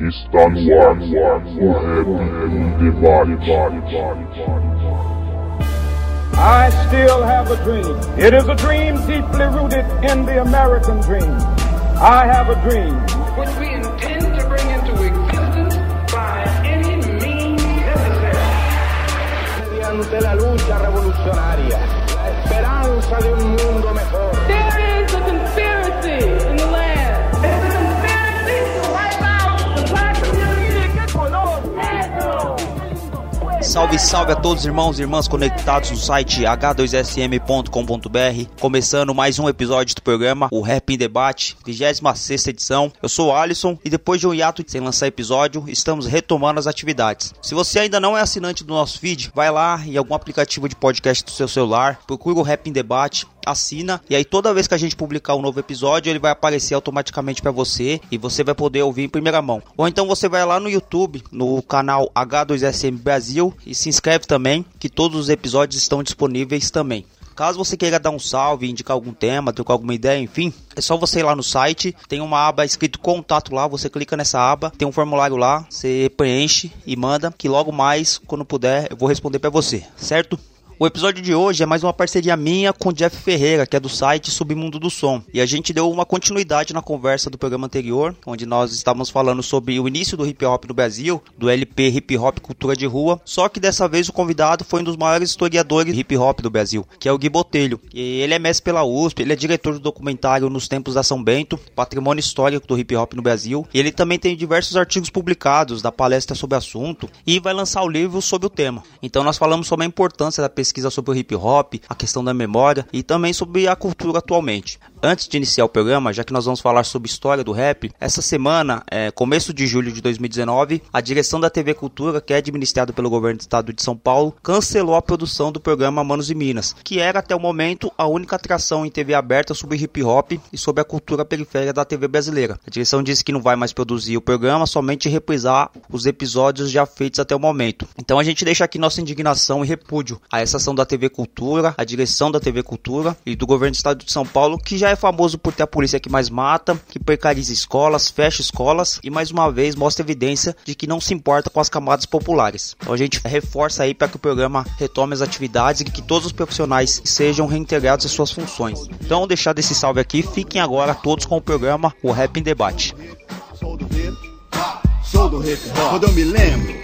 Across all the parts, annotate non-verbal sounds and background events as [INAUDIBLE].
Está no ar, o Rap Debate. I still have a dream. It is a dream deeply rooted in the American dream. I have a dream. which we intend to bring into existence by any means necessary. Mediante la lucha revolucionaria, la esperanza de un mundo mejor. Salve, salve a todos irmãos e irmãs conectados no site h2sm.com.br. Começando mais um episódio do programa, o Rap em Debate, 26 edição. Eu sou o Alisson e depois de um hiato sem lançar episódio, estamos retomando as atividades. Se você ainda não é assinante do nosso feed, vai lá em algum aplicativo de podcast do seu celular, procura o Rap em Debate, assina e aí toda vez que a gente publicar um novo episódio, ele vai aparecer automaticamente para você e você vai poder ouvir em primeira mão. Ou então você vai lá no YouTube, no canal H2SM Brasil e se inscreve também, que todos os episódios estão disponíveis também. Caso você queira dar um salve, indicar algum tema, trocar alguma ideia, enfim, é só você ir lá no site, tem uma aba escrito contato lá, você clica nessa aba, tem um formulário lá, você preenche e manda, que logo mais, quando puder, eu vou responder para você, certo? O episódio de hoje é mais uma parceria minha com o Jeff Ferreira, que é do site Submundo do Som. E a gente deu uma continuidade na conversa do programa anterior, onde nós estávamos falando sobre o início do hip hop no Brasil, do LP Hip Hop Cultura de Rua. Só que dessa vez o convidado foi um dos maiores historiadores hip hop do Brasil, que é o Gui Botelho. E ele é mestre pela USP, ele é diretor do documentário Nos Tempos da São Bento, patrimônio histórico do hip hop no Brasil. E ele também tem diversos artigos publicados da palestra sobre o assunto e vai lançar o livro sobre o tema. Então nós falamos sobre a importância da pesquisa sobre o hip hop, a questão da memória e também sobre a cultura atualmente. Antes de iniciar o programa, já que nós vamos falar sobre história do rap, essa semana, é, começo de julho de 2019, a direção da TV Cultura, que é administrada pelo governo do estado de São Paulo, cancelou a produção do programa Manos e Minas, que era até o momento a única atração em TV aberta sobre hip hop e sobre a cultura periférica da TV brasileira. A direção disse que não vai mais produzir o programa, somente reprisar os episódios já feitos até o momento. Então a gente deixa aqui nossa indignação e repúdio a essa ação da TV Cultura, a direção da TV Cultura e do governo do estado de São Paulo, que já é famoso por ter a polícia que mais mata, que precariza escolas, fecha escolas e mais uma vez mostra evidência de que não se importa com as camadas populares. Então a gente reforça aí para que o programa retome as atividades e que todos os profissionais sejam reintegrados às suas funções. Então deixar desse salve aqui, fiquem agora todos com o programa O Rap em Debate. Sou do hip, sou do hip. Quando eu me lembro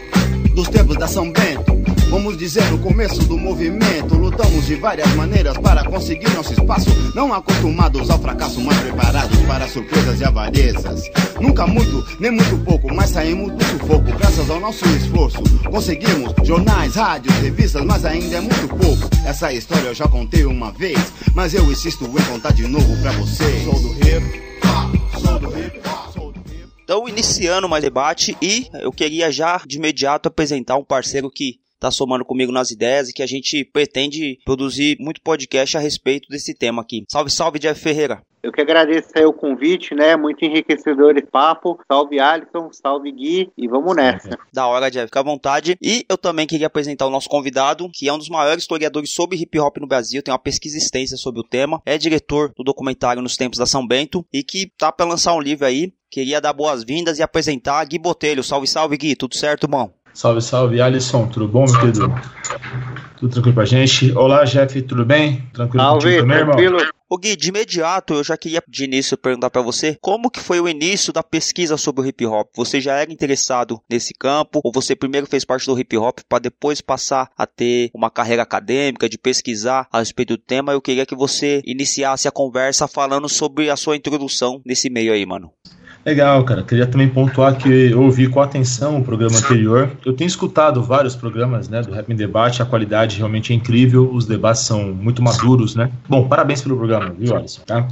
dos tempos da São Bento, vamos dizer no começo do movimento, lutamos de várias maneiras para conseguir nosso espaço. Não acostumados ao fracasso, mas preparados para surpresas e avarezas. Nunca muito, nem muito pouco, mas saímos do sufoco graças ao nosso esforço. Conseguimos jornais, rádios, revistas, mas ainda é muito pouco. Essa história eu já contei uma vez, mas eu insisto em contar de novo pra vocês. Sou do hip, sou do hip, sou do hip. Então, iniciando mais debate e eu queria já de imediato apresentar um parceiro que está somando comigo nas ideias e que a gente pretende produzir muito podcast a respeito desse tema aqui. Salve, salve, Jeff Ferreira. Eu que agradeço aí o convite, né? Muito enriquecedor esse papo. Salve Alisson, salve Gui e vamos nessa. [LAUGHS] Da hora, Jeff, fica à vontade. E eu também queria apresentar o nosso convidado, que é um dos maiores historiadores sobre hip hop no Brasil, tem uma pesquisa extensa sobre o tema, é diretor do documentário Nos Tempos da São Bento e que tá para lançar um livro aí. Queria dar boas-vindas e apresentar Gui Botelho. Salve, salve, Gui. Tudo certo, irmão? Salve, salve, Alisson, tudo bom, meu querido? Tudo tranquilo pra gente? Olá, Jeff, tudo bem? Tranquilo Salve, contigo também, irmão? tranquilo. Ô Gui, de imediato eu já queria de início perguntar pra você como que foi o início da pesquisa sobre o hip hop? Você já era interessado nesse campo ou você primeiro fez parte do hip hop para depois passar a ter uma carreira acadêmica de pesquisar a respeito do tema? Eu queria que você iniciasse a conversa falando sobre a sua introdução nesse meio aí, mano. Legal, cara. Queria também pontuar que eu ouvi com atenção o programa anterior. Eu tenho escutado vários programas né, do Rap em Debate, a qualidade realmente é incrível, os debates são muito maduros, né? Bom, parabéns pelo programa, viu, Alisson? Tá?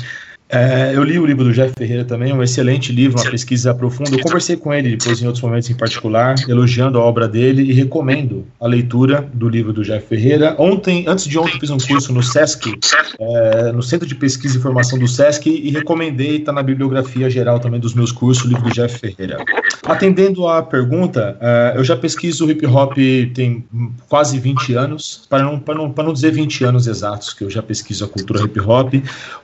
É, eu li o livro do Jeff Ferreira também, um excelente livro, uma pesquisa profunda. Eu conversei com ele depois em outros momentos em particular, elogiando a obra dele e recomendo a leitura do livro do Jeff Ferreira. Ontem, antes de ontem, fiz um curso no SESC, é, no Centro de Pesquisa e Informação do SESC, e recomendei, está na bibliografia geral também dos meus cursos, o livro do Jeff Ferreira. Atendendo à pergunta, uh, eu já pesquiso hip hop tem quase 20 anos, para não, para, não, para não dizer 20 anos exatos que eu já pesquiso a cultura hip hop.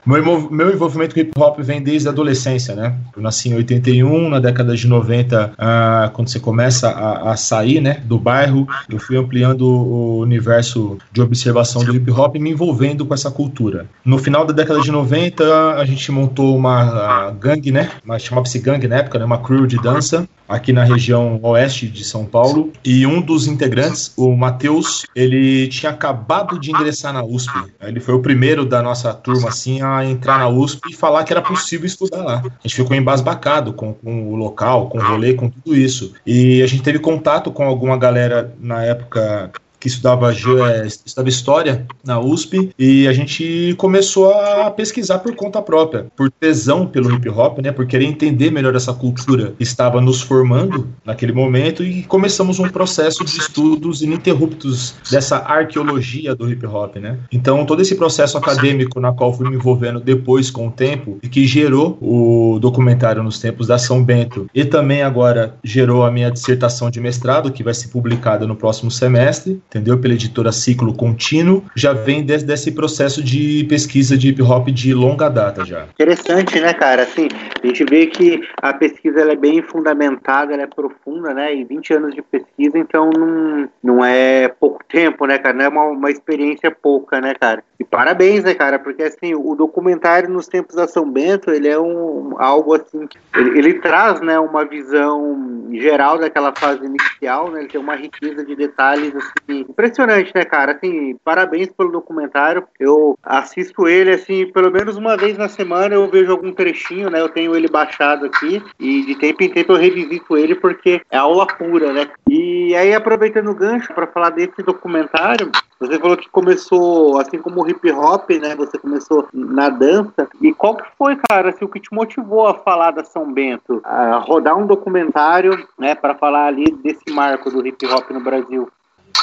Meu, meu envolvimento com hip hop vem desde a adolescência, né? Eu nasci em 81, na década de 90, uh, ah, quando você começa a, a, sair né, do bairro, eu fui ampliando o universo de observação do hip hop e me envolvendo com essa cultura. No final da década de 90, a gente montou uma gangue, né? Chamava-se gangue na época, né? Uma crew de dança aqui na região oeste de São Paulo. E um dos integrantes, o Matheus, ele tinha acabado de ingressar na USP. Ele foi o primeiro da nossa turma, assim, a entrar na USP e falar que era possível estudar lá. A gente ficou embasbacado com, com o local, com o rolê, com tudo isso. E a gente teve contato com alguma galera na época que estudava, estudava história na USP e a gente começou a pesquisar por conta própria, por tesão pelo hip hop, né, por querer entender melhor essa cultura que estava nos formando naquele momento e começamos um processo de estudos ininterruptos dessa arqueologia do hip hop, né? Então todo esse processo acadêmico na qual fui me envolvendo depois com o tempo e que gerou o documentário nos tempos da São Bento e também agora gerou a minha dissertação de mestrado que vai ser publicada no próximo semestre entendeu? Pela editora Ciclo Contínuo, já vem desde esse processo de pesquisa de hip hop de longa data já. Interessante, né, cara? Assim, a gente vê que a pesquisa é bem fundamentada, é profunda, né? E 20 anos de pesquisa, então não, não é pouco tempo, né, cara? Não é uma, uma experiência pouca, né, cara? E parabéns, né, cara? Porque assim, o documentário nos tempos da São Bento, ele é um algo assim, ele, ele traz, né, uma visão geral daquela fase inicial, né? Ele tem uma riqueza de detalhes assim impressionante, né, cara? Assim, parabéns pelo documentário. Eu assisto ele, assim, pelo menos uma vez na semana eu vejo algum trechinho, né? Eu tenho ele baixado aqui e de tempo em tempo eu revisito ele porque é aula pura, né? E aí, aproveitando o gancho para falar desse documentário, você falou que começou, assim como o hip hop, né? Você começou na dança. E qual que foi, cara, assim, o que te motivou a falar da São Bento? A rodar um documentário, né, para falar ali desse marco do hip hop no Brasil?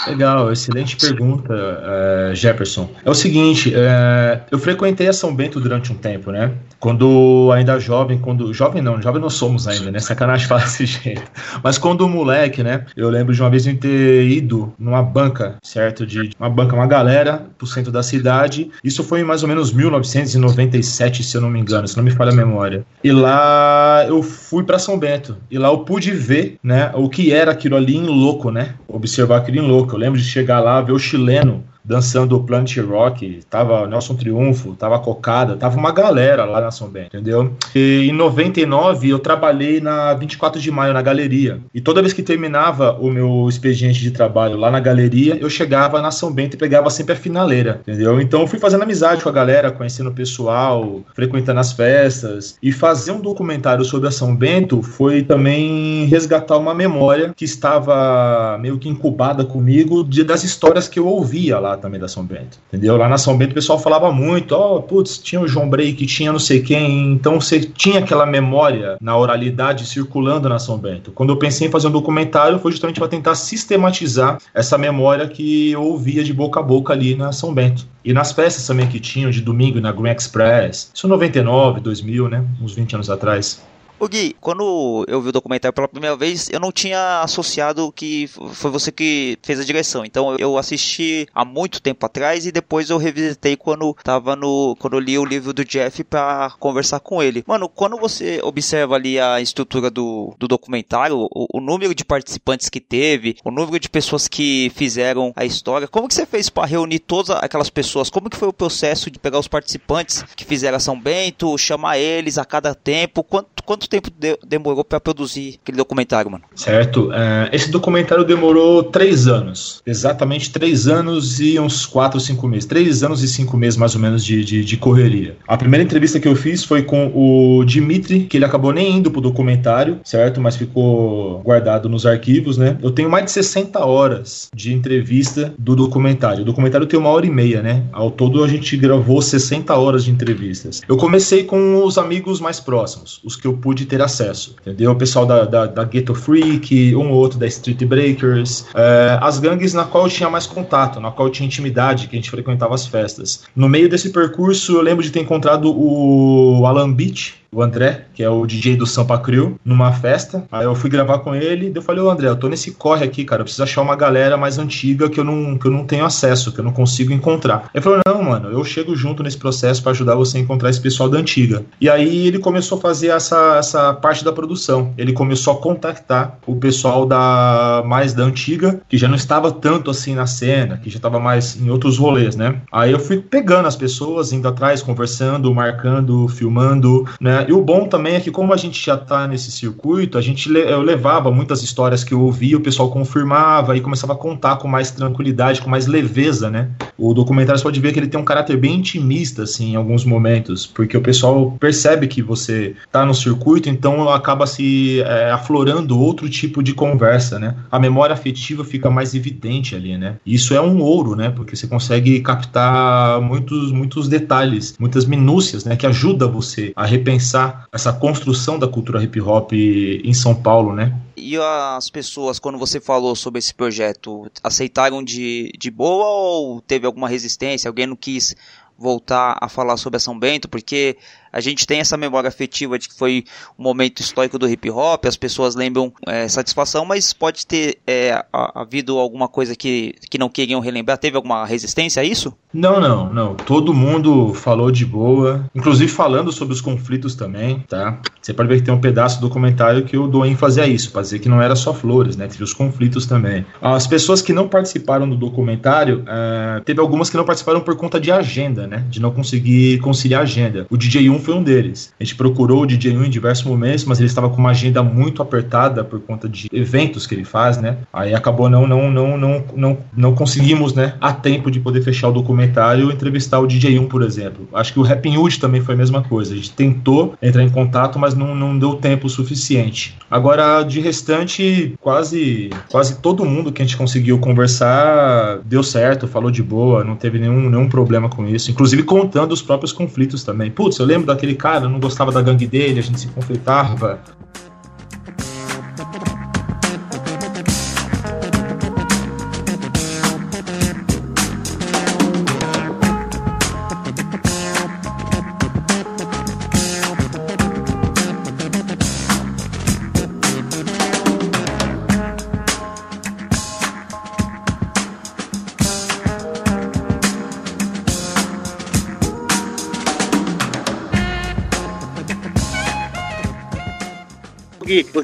Legal, excelente pergunta, uh, Jefferson. É o seguinte, uh, eu frequentei a São Bento durante um tempo, né? Quando ainda jovem, quando. Jovem não, jovem nós somos ainda, né? Sacanagem [LAUGHS] falar desse jeito. Mas quando moleque, né? Eu lembro de uma vez eu ter ido numa banca, certo? De uma banca, uma galera pro centro da cidade. Isso foi em mais ou menos 1997, se eu não me engano, se não me falha a memória. E lá eu fui para São Bento. E lá eu pude ver, né? O que era aquilo ali em louco, né? Observar aquilo em louco. Eu lembro de chegar lá, ver o chileno dançando o Planet Rock, tava Nelson Triunfo, tava Cocada, tava uma galera lá na São Bento, entendeu? E em 99 eu trabalhei na 24 de maio na galeria. E toda vez que terminava o meu expediente de trabalho lá na galeria, eu chegava na São Bento e pegava sempre a finaleira, entendeu? Então eu fui fazendo amizade com a galera, conhecendo o pessoal, frequentando as festas e fazer um documentário sobre a São Bento foi também resgatar uma memória que estava meio que incubada comigo de, das histórias que eu ouvia lá também da São Bento. Entendeu? Lá na São Bento o pessoal falava muito, ó, oh, putz, tinha o João Break, tinha não sei quem, então você tinha aquela memória na oralidade circulando na São Bento. Quando eu pensei em fazer um documentário, foi justamente para tentar sistematizar essa memória que eu ouvia de boca a boca ali na São Bento. E nas festas também que tinham de domingo na Green Express, isso 99, 2000, né? Uns 20 anos atrás. O Gui, quando eu vi o documentário pela primeira vez, eu não tinha associado que foi você que fez a direção. Então eu assisti há muito tempo atrás e depois eu revisitei quando tava no. quando eu li o livro do Jeff para conversar com ele. Mano, quando você observa ali a estrutura do, do documentário, o, o número de participantes que teve, o número de pessoas que fizeram a história, como que você fez para reunir todas aquelas pessoas? Como que foi o processo de pegar os participantes que fizeram São Bento, chamar eles a cada tempo? Quanto, quanto tempo de, demorou para produzir aquele documentário, mano? Certo. É, esse documentário demorou três anos. Exatamente três anos e uns quatro, cinco meses. Três anos e cinco meses, mais ou menos, de, de, de correria. A primeira entrevista que eu fiz foi com o Dimitri, que ele acabou nem indo pro documentário, certo? Mas ficou guardado nos arquivos, né? Eu tenho mais de 60 horas de entrevista do documentário. O documentário tem uma hora e meia, né? Ao todo a gente gravou 60 horas de entrevistas. Eu comecei com os amigos mais próximos, os que eu pude de ter acesso, entendeu? O pessoal da, da, da Ghetto Freak, um ou outro da Street Breakers, é, as gangues na qual eu tinha mais contato, na qual eu tinha intimidade, que a gente frequentava as festas. No meio desse percurso, eu lembro de ter encontrado o Alan Beach, o André, que é o DJ do Sampa Crew, numa festa. Aí eu fui gravar com ele, e eu falei, ô André, eu tô nesse corre aqui, cara, eu preciso achar uma galera mais antiga que eu não, que eu não tenho acesso, que eu não consigo encontrar. Ele falou, não, mano, eu chego junto nesse processo para ajudar você a encontrar esse pessoal da antiga. E aí ele começou a fazer essa, essa parte da produção. Ele começou a contactar o pessoal da mais da antiga, que já não estava tanto assim na cena, que já estava mais em outros rolês, né? Aí eu fui pegando as pessoas, indo atrás, conversando, marcando, filmando, né? E o bom também é que como a gente já tá nesse circuito, a gente eu levava muitas histórias que eu ouvia, o pessoal confirmava e começava a contar com mais tranquilidade, com mais leveza, né? O documentário você pode ver que ele tem um caráter bem intimista, assim, em alguns momentos, porque o pessoal percebe que você tá no circuito, então acaba se é, aflorando outro tipo de conversa, né? A memória afetiva fica mais evidente ali, né? Isso é um ouro, né? Porque você consegue captar muitos, muitos detalhes, muitas minúcias, né? Que ajuda você a repensar essa construção da cultura hip hop em São Paulo, né? E as pessoas, quando você falou sobre esse projeto, aceitaram de, de boa ou teve alguma resistência? Alguém não quis voltar a falar sobre a São Bento? Porque a gente tem essa memória afetiva de que foi um momento histórico do hip hop, as pessoas lembram é, satisfação, mas pode ter é, havido alguma coisa que, que não queriam relembrar? Teve alguma resistência a isso? Não, não, não. Todo mundo falou de boa, inclusive falando sobre os conflitos também, tá? Você pode ver que tem um pedaço do documentário que eu dou ênfase a isso, para dizer que não era só flores, né? Teve os conflitos também. As pessoas que não participaram do documentário, é, teve algumas que não participaram por conta de agenda, né? De não conseguir conciliar a agenda. O DJ 1 foi um deles. A gente procurou o DJ 1 em diversos momentos, mas ele estava com uma agenda muito apertada por conta de eventos que ele faz, né? Aí acabou não não não não não, não conseguimos, né, a tempo de poder fechar o documentário e entrevistar o DJ 1, por exemplo. Acho que o Rapping Hood também foi a mesma coisa. A gente tentou entrar em contato, mas não, não deu tempo suficiente. Agora, de restante, quase quase todo mundo que a gente conseguiu conversar deu certo, falou de boa, não teve nenhum, nenhum problema com isso. Inclusive contando os próprios conflitos também. Putz, eu lembro daquele cara, eu não gostava da gangue dele, a gente se conflitava.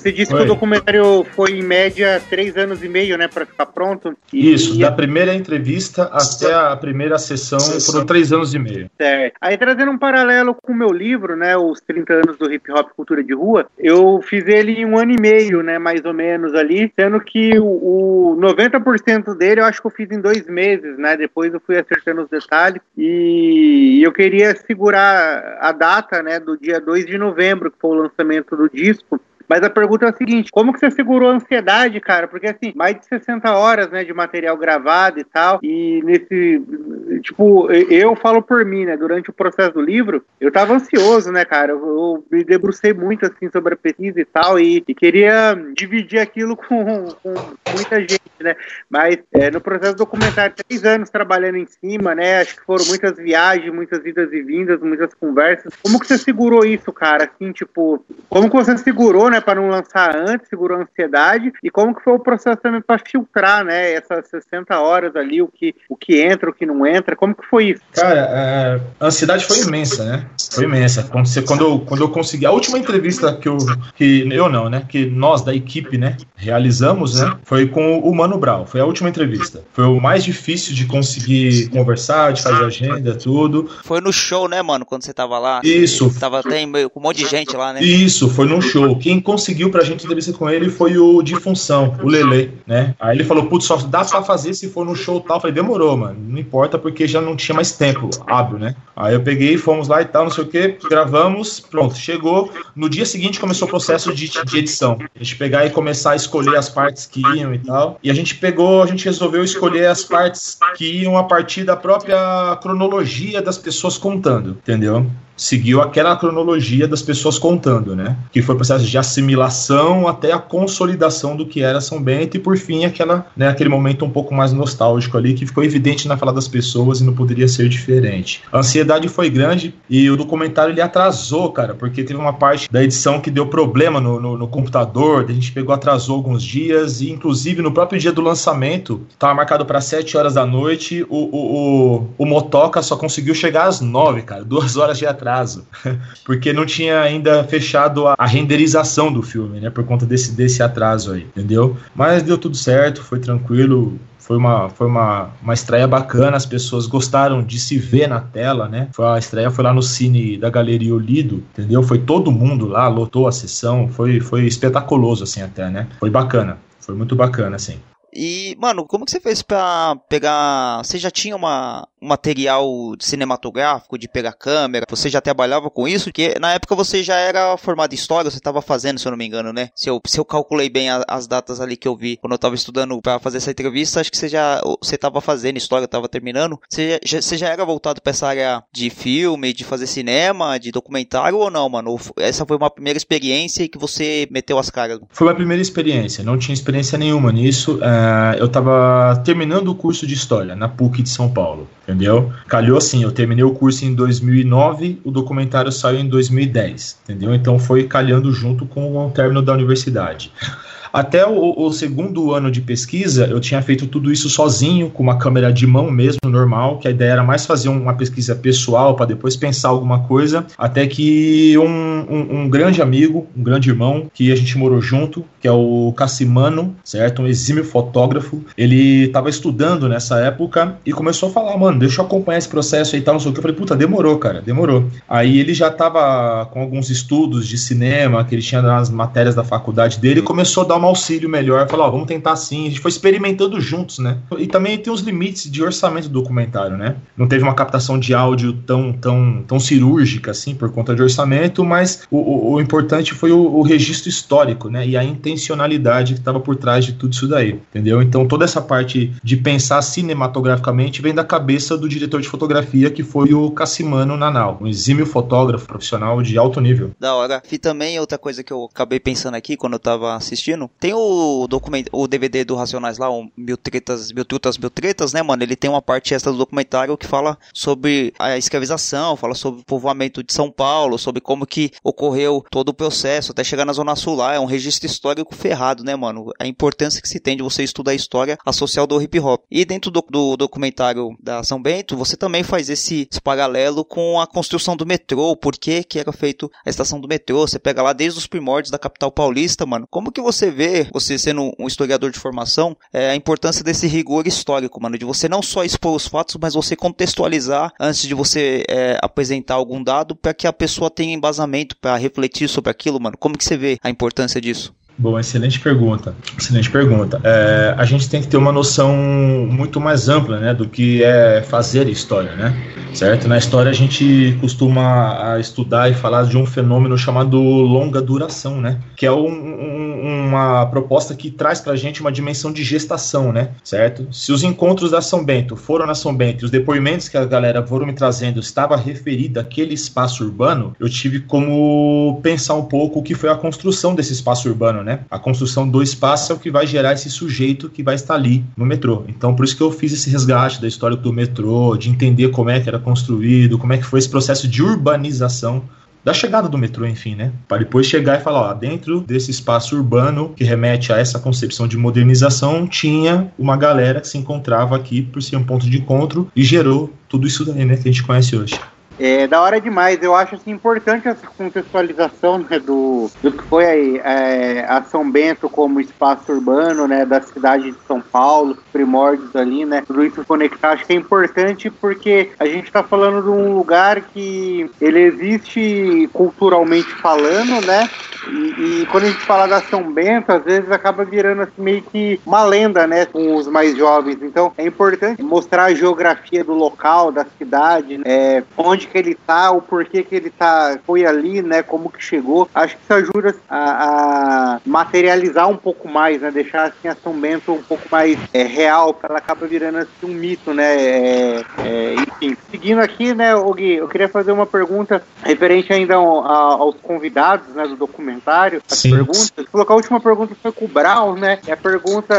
Você disse Oi. que o documentário foi em média três anos e meio, né, para ficar pronto. E, Isso, e da a... primeira entrevista até a primeira sessão foram três anos e meio. Certo. Aí trazendo um paralelo com o meu livro, né, os 30 anos do hip hop cultura de rua, eu fiz ele em um ano e meio, né, mais ou menos ali, sendo que o, o 90% dele eu acho que eu fiz em dois meses, né, depois eu fui acertando os detalhes e eu queria segurar a data, né, do dia 2 de novembro, que foi o lançamento do disco, mas a pergunta é a seguinte: como que você segurou a ansiedade, cara? Porque assim, mais de 60 horas, né, de material gravado e tal. E nesse. Tipo, eu falo por mim, né? Durante o processo do livro, eu tava ansioso, né, cara? Eu, eu me debrucei muito assim sobre a pesquisa e tal. E, e queria dividir aquilo [LAUGHS] com, com, muita gente, né? Mas é, no processo documentário, três anos trabalhando em cima, né? Acho que foram muitas viagens, muitas idas e vindas, muitas conversas. Como que você segurou isso, cara? Assim, tipo, como que você segurou, né? Né, para não lançar antes, segurou a ansiedade, e como que foi o processo também para filtrar, né, essas 60 horas ali, o que, o que entra, o que não entra, como que foi isso? Cara, é, a ansiedade foi imensa, né, foi imensa, quando, você, quando, eu, quando eu consegui, a última entrevista que eu, que eu não, né, que nós da equipe, né, realizamos, né, foi com o Mano Brown, foi a última entrevista, foi o mais difícil de conseguir conversar, de fazer agenda, tudo. Foi no show, né, mano, quando você tava lá? Isso. Tava até com um monte de gente lá, né? Isso, foi no show, quem conseguiu pra gente entrevista com ele foi o de função, o Lele, né? Aí ele falou, putz, só dá pra fazer se for no show tal. Eu falei, demorou, mano. Não importa, porque já não tinha mais tempo hábil, né? Aí eu peguei, fomos lá e tal, não sei o que, gravamos, pronto, chegou. No dia seguinte começou o processo de, de edição. A gente pegar e começar a escolher as partes que iam e tal. E a gente pegou, a gente resolveu escolher as partes que iam a partir da própria cronologia das pessoas contando, entendeu? Seguiu aquela cronologia das pessoas contando, né? Que foi o processo de assimilação até a consolidação do que era São Bento e por fim aquela, né, aquele momento um pouco mais nostálgico ali que ficou evidente na fala das pessoas e não poderia ser diferente. A ansiedade foi grande e o documentário ele atrasou, cara, porque teve uma parte da edição que deu problema no, no, no computador, a gente pegou atrasou alguns dias e inclusive no próprio dia do lançamento estava marcado para 7 horas da noite, o, o, o, o Motoca só conseguiu chegar às 9, cara, duas horas de atraso, [LAUGHS] porque não tinha ainda fechado a, renderização do filme, né, por conta desse, desse atraso aí, entendeu? Mas deu tudo certo, foi tranquilo, foi uma, foi uma, uma estreia bacana, as pessoas gostaram de se ver na tela, né? Foi a estreia foi lá no Cine da Galeria Olido, entendeu? Foi todo mundo lá, lotou a sessão, foi, foi espetaculoso, assim, até, né? Foi bacana, foi muito bacana, assim. E, mano, como que você fez pra pegar. Você já tinha uma, um material cinematográfico de pegar câmera? Você já trabalhava com isso? Porque na época você já era formado em história, você estava fazendo, se eu não me engano, né? Se eu, se eu calculei bem a, as datas ali que eu vi quando eu estava estudando para fazer essa entrevista, acho que você já você estava fazendo história, estava terminando. Você já, você já era voltado para essa área de filme, de fazer cinema, de documentário ou não, mano? Essa foi uma primeira experiência que você meteu as caras? Foi uma primeira experiência, não tinha experiência nenhuma nisso. É eu estava terminando o curso de História na PUC de São Paulo, entendeu? Calhou assim, eu terminei o curso em 2009, o documentário saiu em 2010, entendeu? Então foi calhando junto com o término da universidade. Até o, o, segundo ano de pesquisa, eu tinha feito tudo isso sozinho, com uma câmera de mão mesmo, normal, que a ideia era mais fazer uma pesquisa pessoal para depois pensar alguma coisa, até que um, um, um, grande amigo, um grande irmão, que a gente morou junto, que é o Cassimano, certo? Um exímio fotógrafo, ele estava estudando nessa época e começou a falar, mano, deixa eu acompanhar esse processo aí e tal, não sei o que. Eu falei, puta, demorou, cara, demorou. Aí ele já estava com alguns estudos de cinema, que ele tinha nas matérias da faculdade dele, e começou a dar uma auxílio melhor, falar, ó, vamos tentar assim. A gente foi experimentando juntos, né? E também tem os limites de orçamento do documentário, né? Não teve uma captação de áudio tão, tão, tão cirúrgica, assim, por conta de orçamento, mas o, o, o importante foi o, o, registro histórico, né? E a intencionalidade que estava por trás de tudo isso daí, entendeu? Então toda essa parte de pensar cinematograficamente vem da cabeça do diretor de fotografia, que foi o Cassimano Nanal, um exímio fotógrafo profissional de alto nível. Da hora. E também outra coisa que eu acabei pensando aqui quando eu tava assistindo, tem o documento, o DVD do Racionais lá, o Mil Tretas, Mil Trutas, Mil Tretas, né, mano? Ele tem uma parte extra do documentário que fala sobre a escravização, fala sobre o povoamento de São Paulo, sobre como que ocorreu todo o processo até chegar na Zona Sul lá. É um registro histórico ferrado, né, mano? A importância que se tem de você estudar a história social do hip hop. E dentro do, do documentário da São Bento, você também faz esse, esse paralelo com a construção do metrô, por que que era feito a estação do metrô. Você pega lá desde os primórdios da capital paulista, mano. Como que você vê você sendo um historiador de formação, é a importância desse rigor histórico, mano, de você não só expor os fatos, mas você contextualizar antes de você é, apresentar algum dado para que a pessoa tenha embasamento para refletir sobre aquilo, mano. Como que você vê a importância disso? Bom, excelente pergunta. Excelente pergunta. É, a gente tem que ter uma noção muito mais ampla, né, do que é fazer história, né? Certo? Na história a gente costuma estudar e falar de um fenômeno chamado longa duração, né? Que é um, um, uma proposta que traz para a gente uma dimensão de gestação, né? Certo? Se os encontros da São Bento foram na São Bento, os depoimentos que a galera foram me trazendo estava referido àquele espaço urbano, eu tive como pensar um pouco o que foi a construção desse espaço urbano, né? A construção do espaço é o que vai gerar esse sujeito que vai estar ali no metrô. Então, por isso que eu fiz esse resgate da história do metrô, de entender como é que era construído, como é que foi esse processo de urbanização da chegada do metrô, enfim, né? Para depois chegar e falar, ó, dentro desse espaço urbano que remete a essa concepção de modernização, tinha uma galera que se encontrava aqui por ser um ponto de encontro e gerou tudo isso daí, né, que a gente conhece hoje. É da hora demais. Eu acho assim, importante essa contextualização né, do, do que foi aí, é, a São Bento como espaço urbano né, da cidade de São Paulo, primórdios ali, né? Tudo isso conectar. Acho que é importante porque a gente está falando de um lugar que ele existe culturalmente falando, né? E, e, quando a gente fala da São Bento, às vezes acaba virando assim, meio que uma lenda, né, com os mais jovens. Então é importante mostrar a geografia do local, da cidade, né, é, onde que ele tá, o porquê que ele tá, foi ali, né, como que chegou. Acho que isso ajuda a, a materializar um pouco mais, né? Deixar assim a São Bento um pouco mais é, real, ela acaba virando assim, um mito, né? É, é, enfim, seguindo aqui, né, Gui, eu queria fazer uma pergunta referente ainda ao, aos convidados, né, do documentário. As Sim. perguntas. Você que a última pergunta foi com o Brown, né? E a pergunta,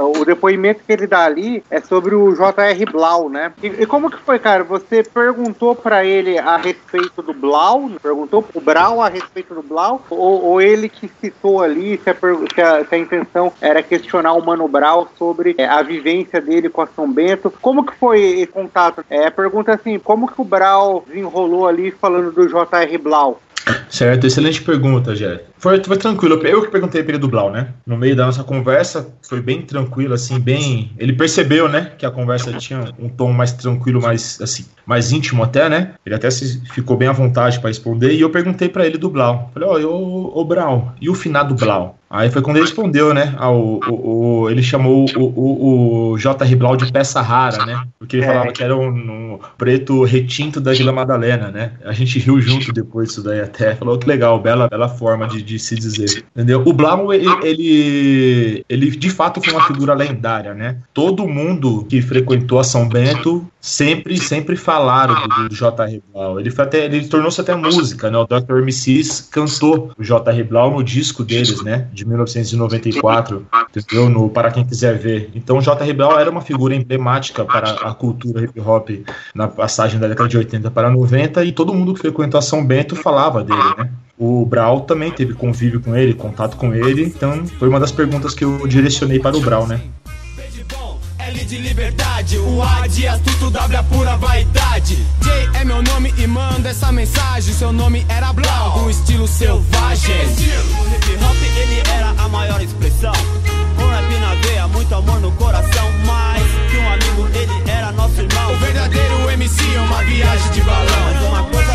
uh, o depoimento que ele dá ali é sobre o J.R. Blau, né? E, e como que foi, cara? Você perguntou pra ele a respeito do Blau? Perguntou pro Brown a respeito do Blau? Ou, ou ele que citou ali se a, se a- se a intenção era questionar o Mano Brown sobre é, a vivência dele com a São Bento? Como que foi esse contato? É, a pergunta é assim, como que o Brown desenrolou ali falando do J.R. Blau? Certo, excelente pergunta, Jé. Foi, foi tranquilo. Eu que perguntei pra ele do Blau, né? No meio da nossa conversa, foi bem tranquilo, assim, bem. Ele percebeu, né, que a conversa tinha um tom mais tranquilo, mais, assim, mais íntimo até, né? Ele até se ficou bem à vontade pra responder. E eu perguntei pra ele do Blau. Falei, ó, ô, ô Brau, e o finado Blau? Aí foi quando ele respondeu, né? Ao, o, o- ele chamou o, o, o J.R. Blau de peça rara, né? Porque ele É. falava que era um, um preto retinto da Vila Madalena, né? A gente riu junto depois disso daí até. Falou que legal, bela, bela forma de, de se dizer. Entendeu? O Blau, ele, ele, ele de fato foi uma figura lendária, né? Todo mundo que frequentou a São Bento sempre, sempre falaram do, do J.R. Blau. Ele, foi até, ele tornou-se até música, né? O Dr. MCs cantou o J.R. Blau no disco deles, né? De 1994, entendeu? No Para Quem Quiser Ver. Então, o J.R. Blau era uma figura emblemática para a cultura hip hop na passagem da década de 80 para 90 e todo mundo que frequentou a São Bento falava dele, né? O Brau também teve convívio com ele, contato com ele, então foi uma das perguntas que eu direcionei para o Brau, né? de bom, L de liberdade, o A de astuto, W a pura vaidade. J é meu nome e manda essa mensagem. Seu nome era Blau, um estilo selvagem. O hip hop ele era a maior expressão. Com rap na veia, muito amor no coração. Mais que um amigo, ele era nosso irmão. O verdadeiro MC é uma viagem de Mas balão. uma coisa,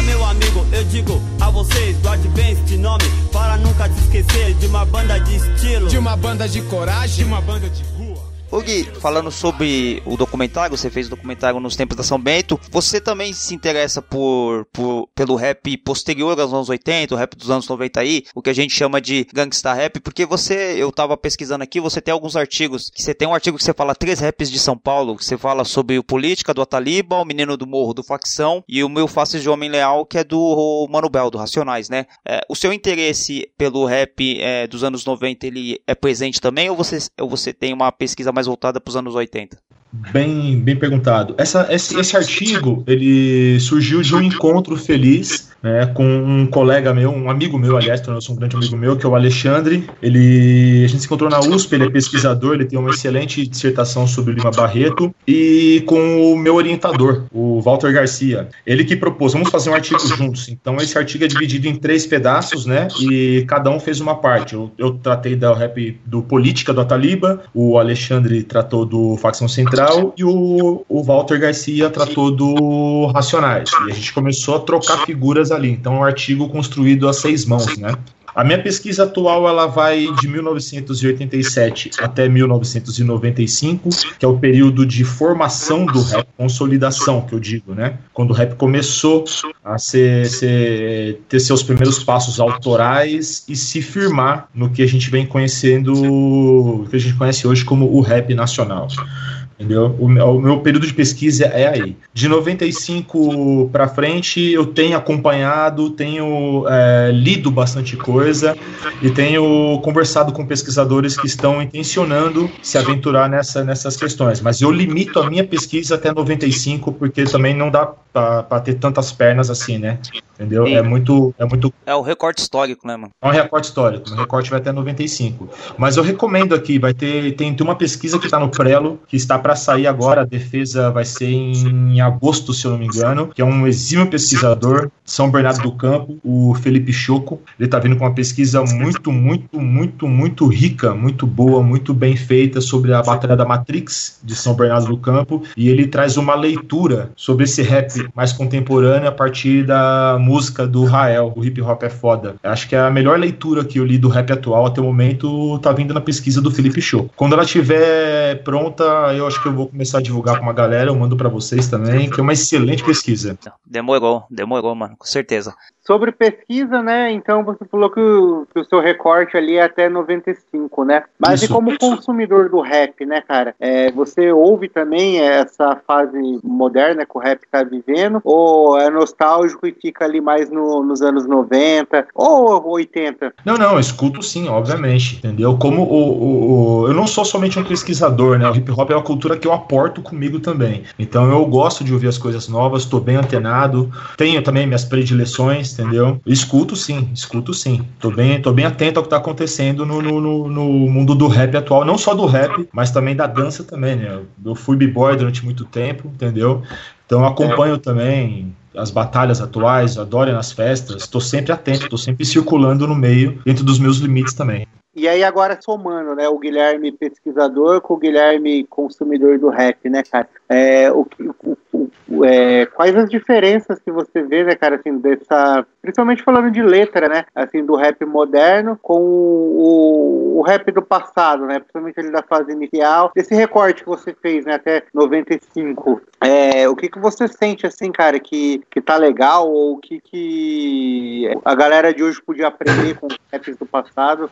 eu digo a vocês: guarde bem este nome. Para nunca te esquecer de uma banda de estilo. De uma banda de coragem, de uma banda de rua. Ô Gui, falando sobre o documentário, você fez o documentário nos tempos da São Bento, você também se interessa por, por pelo rap posterior aos anos 80, o rap dos anos 90 aí, o que a gente chama de gangsta rap, porque você, eu tava pesquisando aqui, você tem alguns artigos, você tem um artigo que você fala três raps de São Paulo, que você fala sobre o Política, do Ataliba, o Menino do Morro, do Facção, e o Meu Faces de Homem Leal, que é do Mano Bel, do Racionais, né? É, o seu interesse pelo rap é, dos anos 90, ele é presente também, ou você, ou você tem uma pesquisa mais voltada para os anos 80? Bem, bem perguntado. Essa, esse, esse artigo ele surgiu de um encontro feliz né, com um colega meu, um amigo meu, aliás, tornou-se um grande amigo meu, que é o Alexandre. Ele, a gente se encontrou na USP, ele é pesquisador, ele tem uma excelente dissertação sobre o Lima Barreto, e com o meu orientador, o Walter Garcia. Ele que propôs, vamos fazer um artigo juntos. Então, esse artigo é dividido em três pedaços, né? E cada um fez uma parte. Eu, eu tratei da rap do Política do Ataliba, o Alexandre tratou do Facção Central e o, o Walter Garcia tratou do Racionais. E a gente começou a trocar figuras ali. Então, um artigo construído a seis mãos, né? A minha pesquisa atual ela vai de 1987 até 1995, que é o período de formação do rap, consolidação, que eu digo, né? Quando o rap começou a ser, ser- ter seus primeiros passos autorais e se firmar no que a gente vem conhecendo, que a gente conhece hoje como o rap nacional. Entendeu? O, meu- o meu período de pesquisa é aí. De 95 para frente, eu tenho acompanhado, tenho é, lido bastante coisa e tenho conversado com pesquisadores que estão intencionando se aventurar nessa, nessas questões. Mas eu limito a minha pesquisa até 95, porque também não dá para ter tantas pernas assim, né? Entendeu? Sim. É muito, é muito É o recorte histórico, né, mano? é um recorte histórico, o recorte vai até 95. Mas eu recomendo aqui, vai ter tem, tem uma pesquisa que está no Prelo, que está para sair agora, a defesa vai ser em agosto, se eu não me engano, que é um exímio pesquisador São Bernardo do Campo, o Felipe Choco. Ele está vindo com uma pesquisa muito, muito, muito, muito rica, muito boa, muito bem feita sobre a Batalha da Matrix de São Bernardo do Campo, e ele traz uma leitura sobre esse rap mais contemporâneo a partir da música do Rael, o hip hop é foda. Acho que é a melhor leitura que eu li do rap atual até o momento tá vindo na pesquisa do Felipe Show. Quando ela estiver pronta, eu acho que eu vou começar a divulgar pra uma galera, eu mando pra vocês também, que é uma excelente pesquisa. Demorou, demorou, mano, com certeza. Sobre pesquisa, né? Então você falou que o, que o seu recorte ali é até 95, né? Mas Isso. e como consumidor do rap, né, cara? É, você ouve também essa fase moderna que o rap tá vivendo? Ou é nostálgico e fica ali mais no- nos anos 90 ou 80? Não, não, eu escuto sim, obviamente, entendeu? Como o, o- o- eu não sou somente um pesquisador, né? O hip hop é uma cultura que eu aporto comigo também. Então eu gosto de ouvir as coisas novas, tô bem antenado, tenho também minhas predileções, entendeu? Escuto sim, escuto sim. Tô bem, tô bem atento ao que tá acontecendo no, no, no- mundo do rap atual, não só do rap, mas também da dança também, né? Eu fui b-boy durante muito tempo, entendeu? Então acompanho também as batalhas atuais, adoro nas festas, tô sempre atento, tô sempre circulando no meio, dentro dos meus limites também. E aí agora somando, né, o Guilherme pesquisador com o Guilherme consumidor do rap, né, cara? É, o, o- o- é, quais as diferenças que você vê, né, cara, assim, dessa, principalmente falando de letra, né, assim, do rap moderno com o, o rap do passado, né, principalmente ali da fase inicial, desse recorte que você fez, né, até 95. É, o que que você sente, assim, cara, que, que tá legal ou o que que a galera de hoje podia aprender com os raps do passado?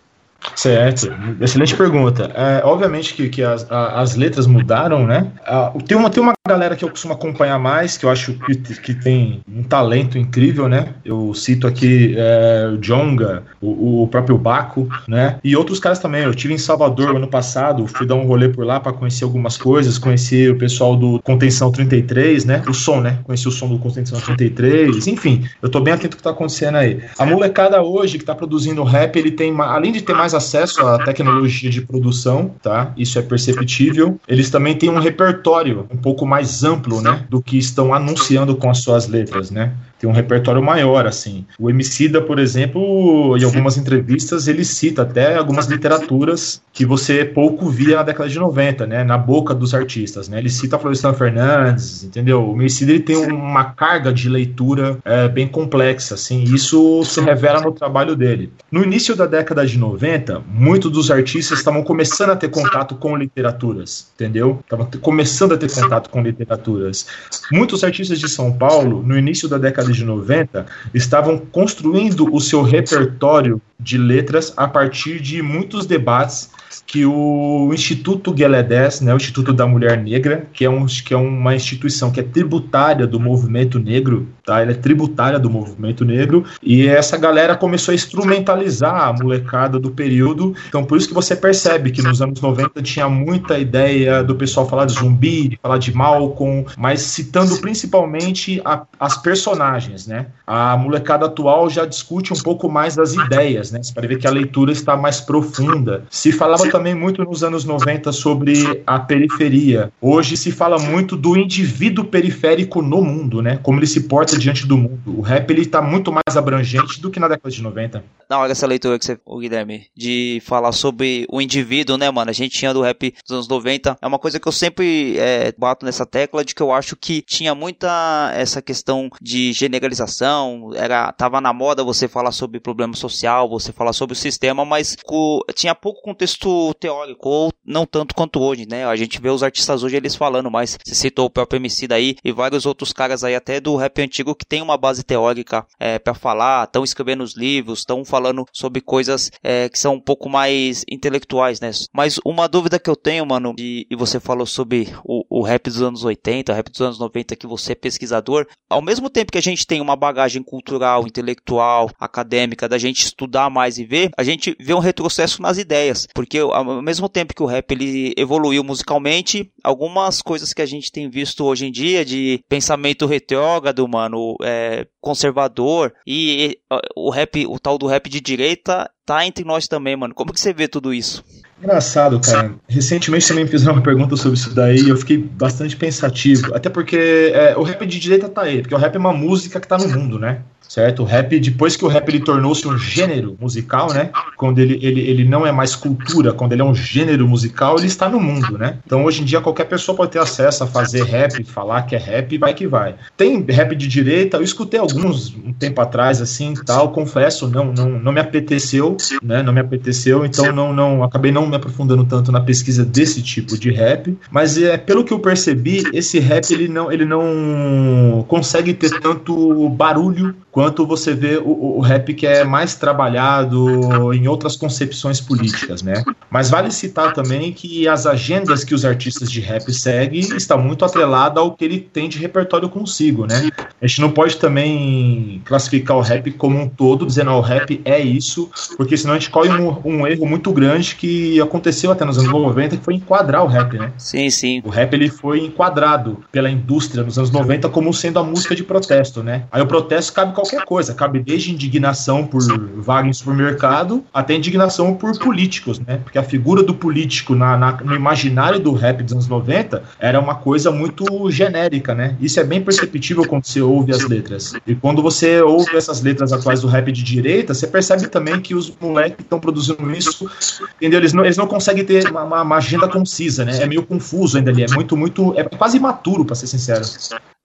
Certo, excelente pergunta. É, obviamente que, que as, a- as letras mudaram, né? Ah, tem, uma, tem uma galera que eu costumo acompanhar mais, que eu acho que, que tem um talento incrível, né? Eu cito aqui é, o Jonga, o, o próprio Baco, né? E outros caras também. Eu tive em Salvador ano passado, fui dar um rolê por lá para conhecer algumas coisas, conheci o pessoal do Contenção 33, né? O som, né? Conheci o som do Contenção 33, enfim, eu tô bem atento ao que tá acontecendo aí. A molecada hoje que tá produzindo rap, ele tem, além de ter mais acesso à tecnologia de produção, tá? Isso é perceptível. Eles também têm um repertório um pouco mais amplo, né? Do que estão anunciando com as suas letras, né? Tem um repertório maior, assim. O Emicida, por exemplo, em algumas entrevistas, ele cita até algumas literaturas que você pouco via na década de 90, né? Na boca dos artistas, né? Ele cita Florestan Fernandes, entendeu? O Emicida, ele tem uma carga de leitura é, bem complexa, assim. e Isso se revela no trabalho dele. No início da década de 90, muitos dos artistas estavam começando a ter contato com literaturas, entendeu? Estavam começando a ter contato com literaturas. Muitos artistas de São Paulo, no início da década de 90, estavam construindo o seu repertório de letras a partir de muitos debates que o Instituto Gueledés, né, o Instituto da Mulher Negra, que é, um, que é uma instituição que é tributária do movimento negro, tá? Ela é tributária do movimento negro, e essa galera começou a instrumentalizar a molecada do período. Então, por isso que você percebe que nos anos 90 tinha muita ideia do pessoal falar de zumbi, de falar de Malcolm, mas citando principalmente a- as personagens, né? A molecada atual já discute um pouco mais das ideias, né? Você pode ver que a leitura está mais profunda. Se falava também muito nos anos 90 sobre a periferia. Hoje se fala muito do indivíduo periférico no mundo, né? Como ele se porta diante do mundo. O rap ele está muito mais abrangente do que na década de 90. Da hora essa leitura que você, o Guilherme, de falar sobre o indivíduo, né, mano? A gente tinha do rap dos anos 90. É uma coisa que eu sempre é, bato nessa tecla de que eu acho que tinha muita essa questão de generalização. Era, tava na moda você falar sobre problema social, você falar sobre o sistema, mas co- tinha pouco contexto teórico, ou não tanto quanto hoje, né? A gente vê os artistas hoje eles falando mais. Você citou o próprio MC daí e vários outros caras aí até do rap antigo que tem uma base teórica é, para falar, estão escrevendo os livros, estão falando sobre coisas é, que são um pouco mais intelectuais, né? Mas uma dúvida que eu tenho, mano, de- e você falou sobre o, o rap dos anos 80, o rap dos anos 90, que você é pesquisador, ao mesmo tempo que a gente tem uma bagagem cultural, intelectual, acadêmica, da gente estudar mais e ver, a gente vê um retrocesso nas ideias, porque ao mesmo tempo que o rap ele evoluiu musicalmente, algumas coisas que a gente tem visto hoje em dia de pensamento retrógrado, mano, é, conservador e, e, o rap, o tal do rap de direita tá entre nós também, mano. Como que você vê tudo isso? Engraçado, cara. Recentemente também me fizeram uma pergunta sobre isso daí e eu fiquei bastante pensativo. Até porque é, o rap de direita tá aí, porque o rap é uma música que tá no mundo, né? Certo? O rap, depois que o rap ele tornou-se um gênero musical, né? Quando ele, ele, ele não é mais cultura, quando ele é um gênero musical, ele está no mundo, né? Então hoje em dia qualquer pessoa pode ter acesso a fazer rap, falar que é rap e vai que vai. Tem rap de direita, eu escutei alguns um tempo atrás, assim, tal, confesso, não, não, não me apeteceu, né? Não me apeteceu, então não, não acabei não me aprofundando tanto na pesquisa desse tipo de rap, mas é pelo que eu percebi, esse rap ele não, ele não consegue ter tanto barulho quanto quanto você vê o, o rap que é mais trabalhado em outras concepções políticas, né? Mas vale citar também que as agendas que os artistas de rap seguem está muito atrelada ao que ele tem de repertório consigo, né? A gente não pode também classificar o rap como um todo, dizendo, oh, o rap é isso, porque senão a gente corre um, um, erro muito grande que aconteceu até nos anos 90, que foi enquadrar o rap, né? Sim, sim. O rap ele foi enquadrado pela indústria nos anos 90 como sendo a música de protesto, né? Aí o protesto cabe qualquer coisa, cabe desde indignação por vaga em supermercado até indignação por políticos, né? Porque a figura do político na, na, no imaginário do rap dos anos 90 era uma coisa muito genérica, né? Isso é bem perceptível quando você ouve as letras. E quando você ouve essas letras atuais do rap de direita, você percebe também que os moleques que estão produzindo isso, entendeu? Eles não, eles não conseguem ter uma, uma, agenda concisa, né? É meio confuso ainda ali, é muito, muito, é quase imaturo, para ser sincero.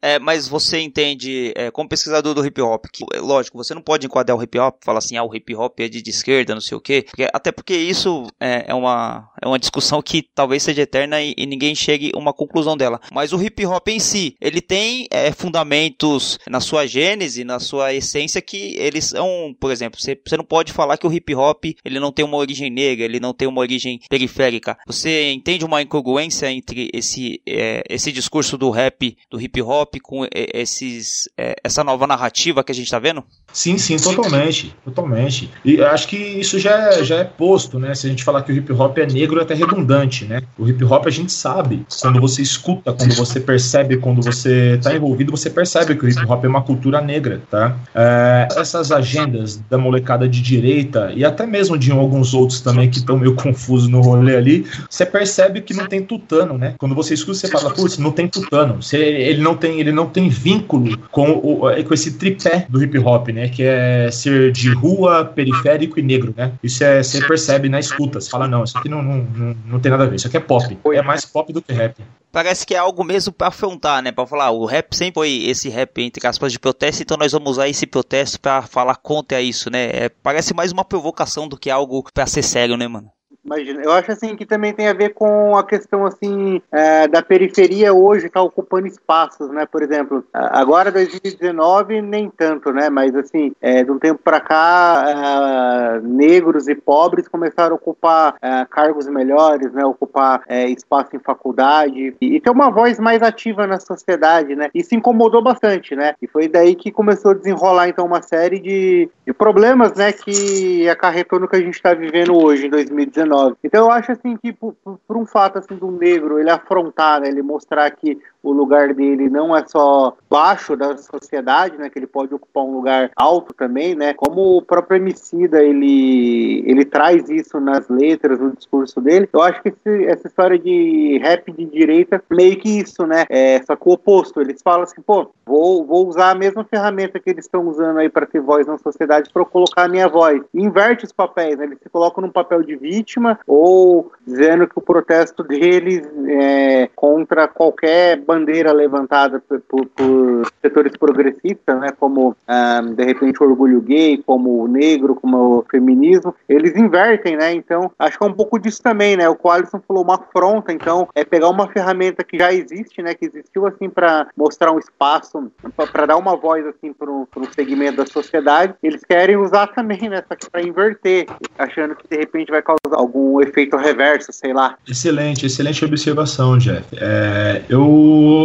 É, mas você entende, é, como pesquisador do hip hop, que, é, lógico, você não pode enquadrar o hip hop, falar assim, ah, o hip hop é de, de esquerda, não sei o quê, porque, até porque isso é, é, uma, é uma discussão que talvez seja eterna e, e, ninguém chegue a uma conclusão dela. Mas o hip hop em si, ele tem é, fundamentos na sua gênese, na sua essência, que eles são, por exemplo, você, você não pode falar que o hip hop ele não tem uma origem negra, ele não tem uma origem periférica. Você entende uma incongruência entre esse, é, esse discurso do rap, do hip hop, com esses, é, essa nova narrativa que a gente está vendo? Sim, sim, totalmente, totalmente. E acho que isso já é, já é posto, né? Se a gente falar que o hip hop é negro, é até redundante, né? O hip hop a gente sabe, quando você escuta, quando você percebe, quando você está envolvido, você percebe que o hip hop é uma cultura negra, tá? É, essas agendas da molecada de direita e até mesmo de alguns outros também que estão meio confusos no rolê ali, você percebe que não tem tutano, né? Quando você escuta, você fala, putz, não tem tutano. Você, ele não tem ele não tem vínculo com, o, com esse tripé do hip hop, né? Que é ser de rua, periférico e negro, né? Isso é, você percebe na escuta. Você fala, não, isso aqui não, não, não, não tem nada a ver, isso aqui é pop. É mais pop do que rap parece que é algo mesmo para afrontar, né? Para falar, o rap sempre foi esse rap entre aspas de protesto, então nós vamos usar esse protesto para falar contra isso, né? É, parece mais uma provocação do que algo para ser sério, né, mano? Imagina. Eu acho assim que também tem a ver com a questão assim é, da periferia hoje estar tá ocupando espaços, né? Por exemplo, agora 2019 nem tanto, né? Mas assim, é, de um tempo para cá, é, negros e pobres começaram a ocupar é, cargos melhores, né? Ocupar é, espaço em faculdade e, e, ter uma voz mais ativa na sociedade, né? Isso incomodou bastante, né? E foi daí que começou a desenrolar então uma série de, de problemas, né? Que acarretou no que a gente está vivendo hoje em 2019 então eu acho assim que por, por um fato assim do negro ele afrontar, né, ele mostrar que o lugar dele não é só baixo da sociedade, né, que ele pode ocupar um lugar alto também, né, como o próprio Emicida, ele, ele traz isso nas letras, no discurso dele, eu acho que esse, essa história de rap de direita, meio que isso, né, é, só que o oposto, eles falam assim, pô, vou, vou usar a mesma ferramenta que eles estão usando aí para ter voz na sociedade para colocar a minha voz, e inverte os papéis, né, eles se colocam num papel de vítima, ou dizendo que o protesto deles é contra qualquer bandeira levantada por, por, por setores progressistas, né, como um, ah, de repente o orgulho gay, como o negro, como o feminismo, eles invertem, né? Então acho que é um pouco disso também, né? O Qualisson falou uma afronta, então é pegar uma ferramenta que já existe, né? Que existiu assim para mostrar um espaço, para dar uma voz assim para um segmento da sociedade. Eles querem usar também, né? Para inverter, achando que de repente vai causar algum efeito reverso, sei lá. Excelente, excelente observação, Jeff. É, eu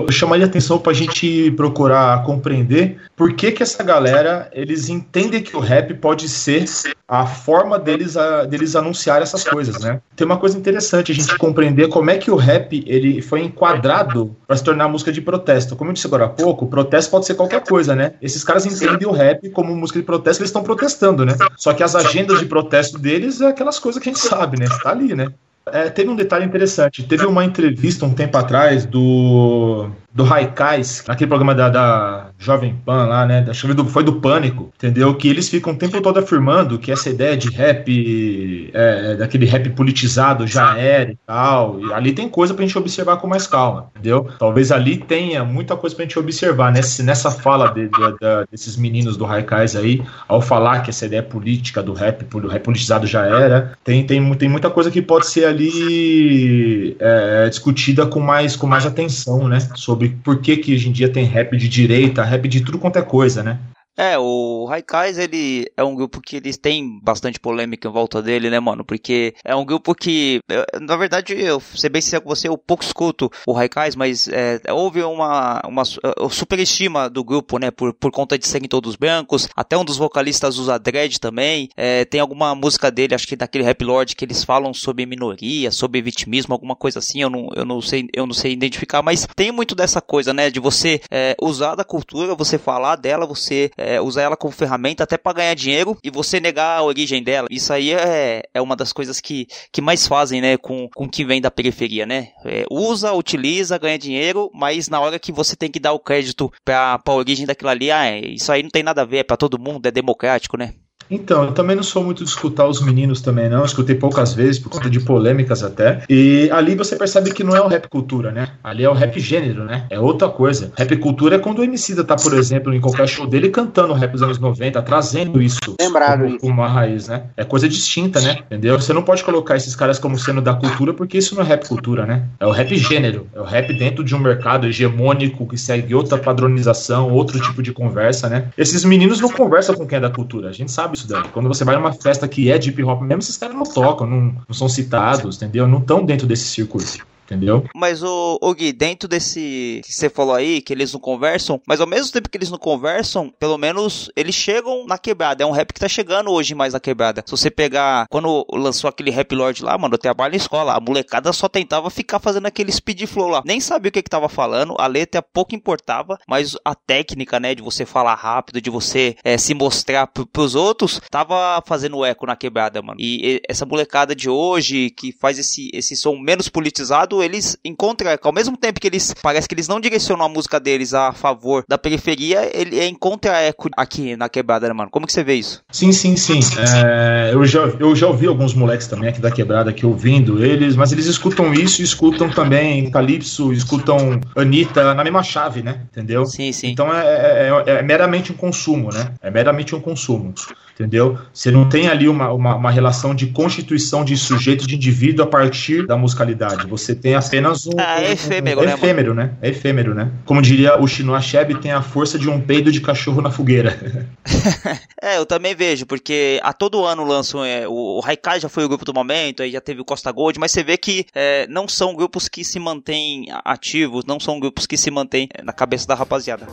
eu chamaria atenção para a gente procurar compreender por que, que essa galera eles entendem que o rap pode ser a forma deles, a, deles anunciar essas coisas, né? Tem uma coisa interessante a gente compreender como é que o rap ele foi enquadrado para se tornar música de protesto. Como eu disse agora há pouco, protesto pode ser qualquer coisa, né? Esses caras entendem o rap como música de protesto, eles estão protestando, né? Só que as agendas de protesto deles é aquelas coisas que a gente sabe, né? Está ali, né? É, teve um detalhe interessante. Teve uma entrevista um tempo atrás do do Raikais, aquele programa da, da Jovem Pan lá, né? Acho que foi do Pânico, entendeu? Que eles ficam o tempo todo afirmando que essa ideia de rap, é, daquele rap politizado já era e tal. E ali tem coisa pra gente observar com mais calma, entendeu? Talvez ali tenha muita coisa pra gente observar nessa, nessa fala de, de, de, desses meninos do Raikais aí, ao falar que essa ideia política do rap, do rap politizado já era. Tem, tem, tem muita coisa que pode ser ali é, discutida com mais, com mais atenção, né? Sobre sobre por que, que hoje em dia tem rap de direita, rap de tudo quanto é coisa, né? É, o Raikais, ele é um grupo que eles têm bastante polêmica em volta dele, né, mano? Porque é um grupo que, na verdade, eu, ser bem sincero com você, eu pouco escuto o Raikais, mas é, houve uma, uma superestima do grupo, né, por, por conta de serem todos brancos, até um dos vocalistas usa dread também, é, tem alguma música dele, acho que daquele Rap Lord, que eles falam sobre minoria, sobre vitimismo, alguma coisa assim, eu não, eu não sei, eu não sei identificar, mas tem muito dessa coisa, né, de você é, usar da cultura, você falar dela, você é, usar ela como ferramenta até para ganhar dinheiro e você negar a origem dela. Isso aí é, é uma das coisas que, que mais fazem, né, com, com quem vem da periferia, né? É, usa, utiliza, ganha dinheiro, mas na hora que você tem que dar o crédito pra, pra origem daquilo ali, ah, isso aí não tem nada a ver, é pra todo mundo, é democrático, né? Então, eu também não sou muito de escutar os meninos também, não. Eu escutei poucas vezes, por conta de polêmicas até. E ali você percebe que não é o rap cultura, né? Ali é o rap gênero, né? É outra coisa. Rap cultura é quando o Emicida tá, por exemplo, em qualquer show dele cantando rap dos anos 90, trazendo isso Lembrado como, como uma raiz, né? É coisa distinta, né? Entendeu? Você não pode colocar esses caras como sendo da cultura, porque isso não é rap cultura, né? É o rap gênero. É o rap dentro de um mercado hegemônico que segue outra padronização, outro tipo de conversa, né? Esses meninos não conversam com quem é da cultura. A gente sabe isso daí. Quando você vai numa festa que é de hip hop, mesmo esses caras não tocam, não, não são citados, entendeu? Não estão dentro desse circuito entendeu? Mas o, o Gui, dentro desse que você falou aí, que eles não conversam, mas ao mesmo tempo que eles não conversam, pelo menos eles chegam na quebrada. É um rap que tá chegando hoje mais na quebrada. Se você pegar, quando lançou aquele Rap Lord lá, mano, eu trabalho na escola, a molecada só tentava ficar fazendo aquele speed flow lá. Nem sabia o que que tava falando, a letra pouco importava, mas a técnica, né, de você falar rápido, de você é, se mostrar pro, pros outros, tava fazendo eco na quebrada, mano. E, e essa molecada de hoje, que faz esse, esse som menos politizado, eles encontram, ao mesmo tempo que eles parece que eles não direcionam a música deles a favor da periferia, ele encontra eco aqui na quebrada, né, mano? Como que você vê isso? Sim, sim, sim. É, eu, já, eu já ouvi alguns moleques também aqui da quebrada aqui ouvindo eles, mas eles escutam isso, escutam também Calypso, escutam Anitta na mesma chave, né? Entendeu? Sim, sim. Então é, é, é, é meramente um consumo, né? É meramente um consumo entendeu? Você não tem ali uma, uma, uma, relação de constituição de sujeito, de indivíduo a partir da musicalidade. Você tem apenas um. Ah, é efêmero, um, né? Efêmero, né? É efêmero, né? Como diria o Chinua Achebe, tem a força de um peido de cachorro na fogueira. [LAUGHS] é, eu também vejo, porque a todo ano lançam. É, o, o Haikai já foi o grupo do momento, aí já teve o Costa Gold, mas você vê que é, não são grupos que se mantêm ativos, não são grupos que se mantêm na cabeça da rapaziada.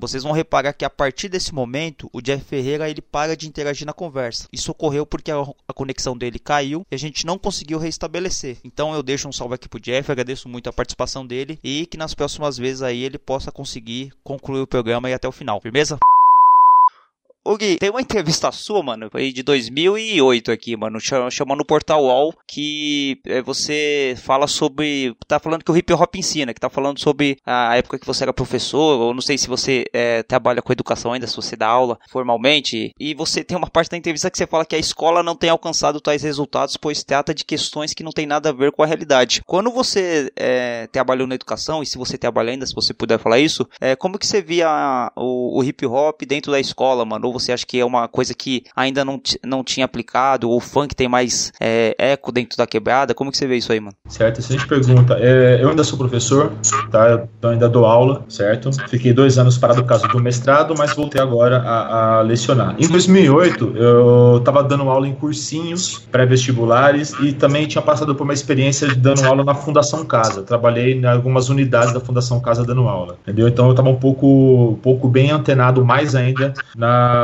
Vocês vão reparar que a partir desse momento, o Jeff Ferreira ele para de interagir na conversa. Isso ocorreu porque a, conexão dele caiu e a gente não conseguiu restabelecer. Então eu deixo um salve aqui pro Jeff, agradeço muito a participação dele e que nas próximas vezes aí ele possa conseguir concluir o programa e até o final. Firmeza? Ô Gui, tem uma entrevista sua, mano, foi de 2008 aqui, mano, chama no Portal Wall, que é, você fala sobre, tá falando que o hip hop ensina, que tá falando sobre a época que você era professor, ou não sei se você é, trabalha com educação ainda, se você dá aula formalmente, e você tem uma parte da entrevista que você fala que a escola não tem alcançado tais resultados, pois trata de questões que não tem nada a ver com a realidade. Quando você é, trabalhou na educação, e se você trabalha ainda, se você puder falar isso, é, como que você via o, o hip hop dentro da escola, mano? Ou você acha que é uma coisa que ainda não, não tinha aplicado, ou o funk tem mais é, eco dentro da quebrada? Como que você vê isso aí, mano? Certo, gente pergunta, é, eu ainda sou professor, tá? Eu ainda dou aula, certo? Fiquei dois anos parado por causa do mestrado, mas voltei agora a, a lecionar. Em 2008, eu estava dando aula em cursinhos pré-vestibulares e também tinha passado por uma experiência de dando aula na Fundação Casa. Trabalhei em algumas unidades da Fundação Casa dando aula, entendeu? Então eu estava um pouco, um pouco bem antenado mais ainda na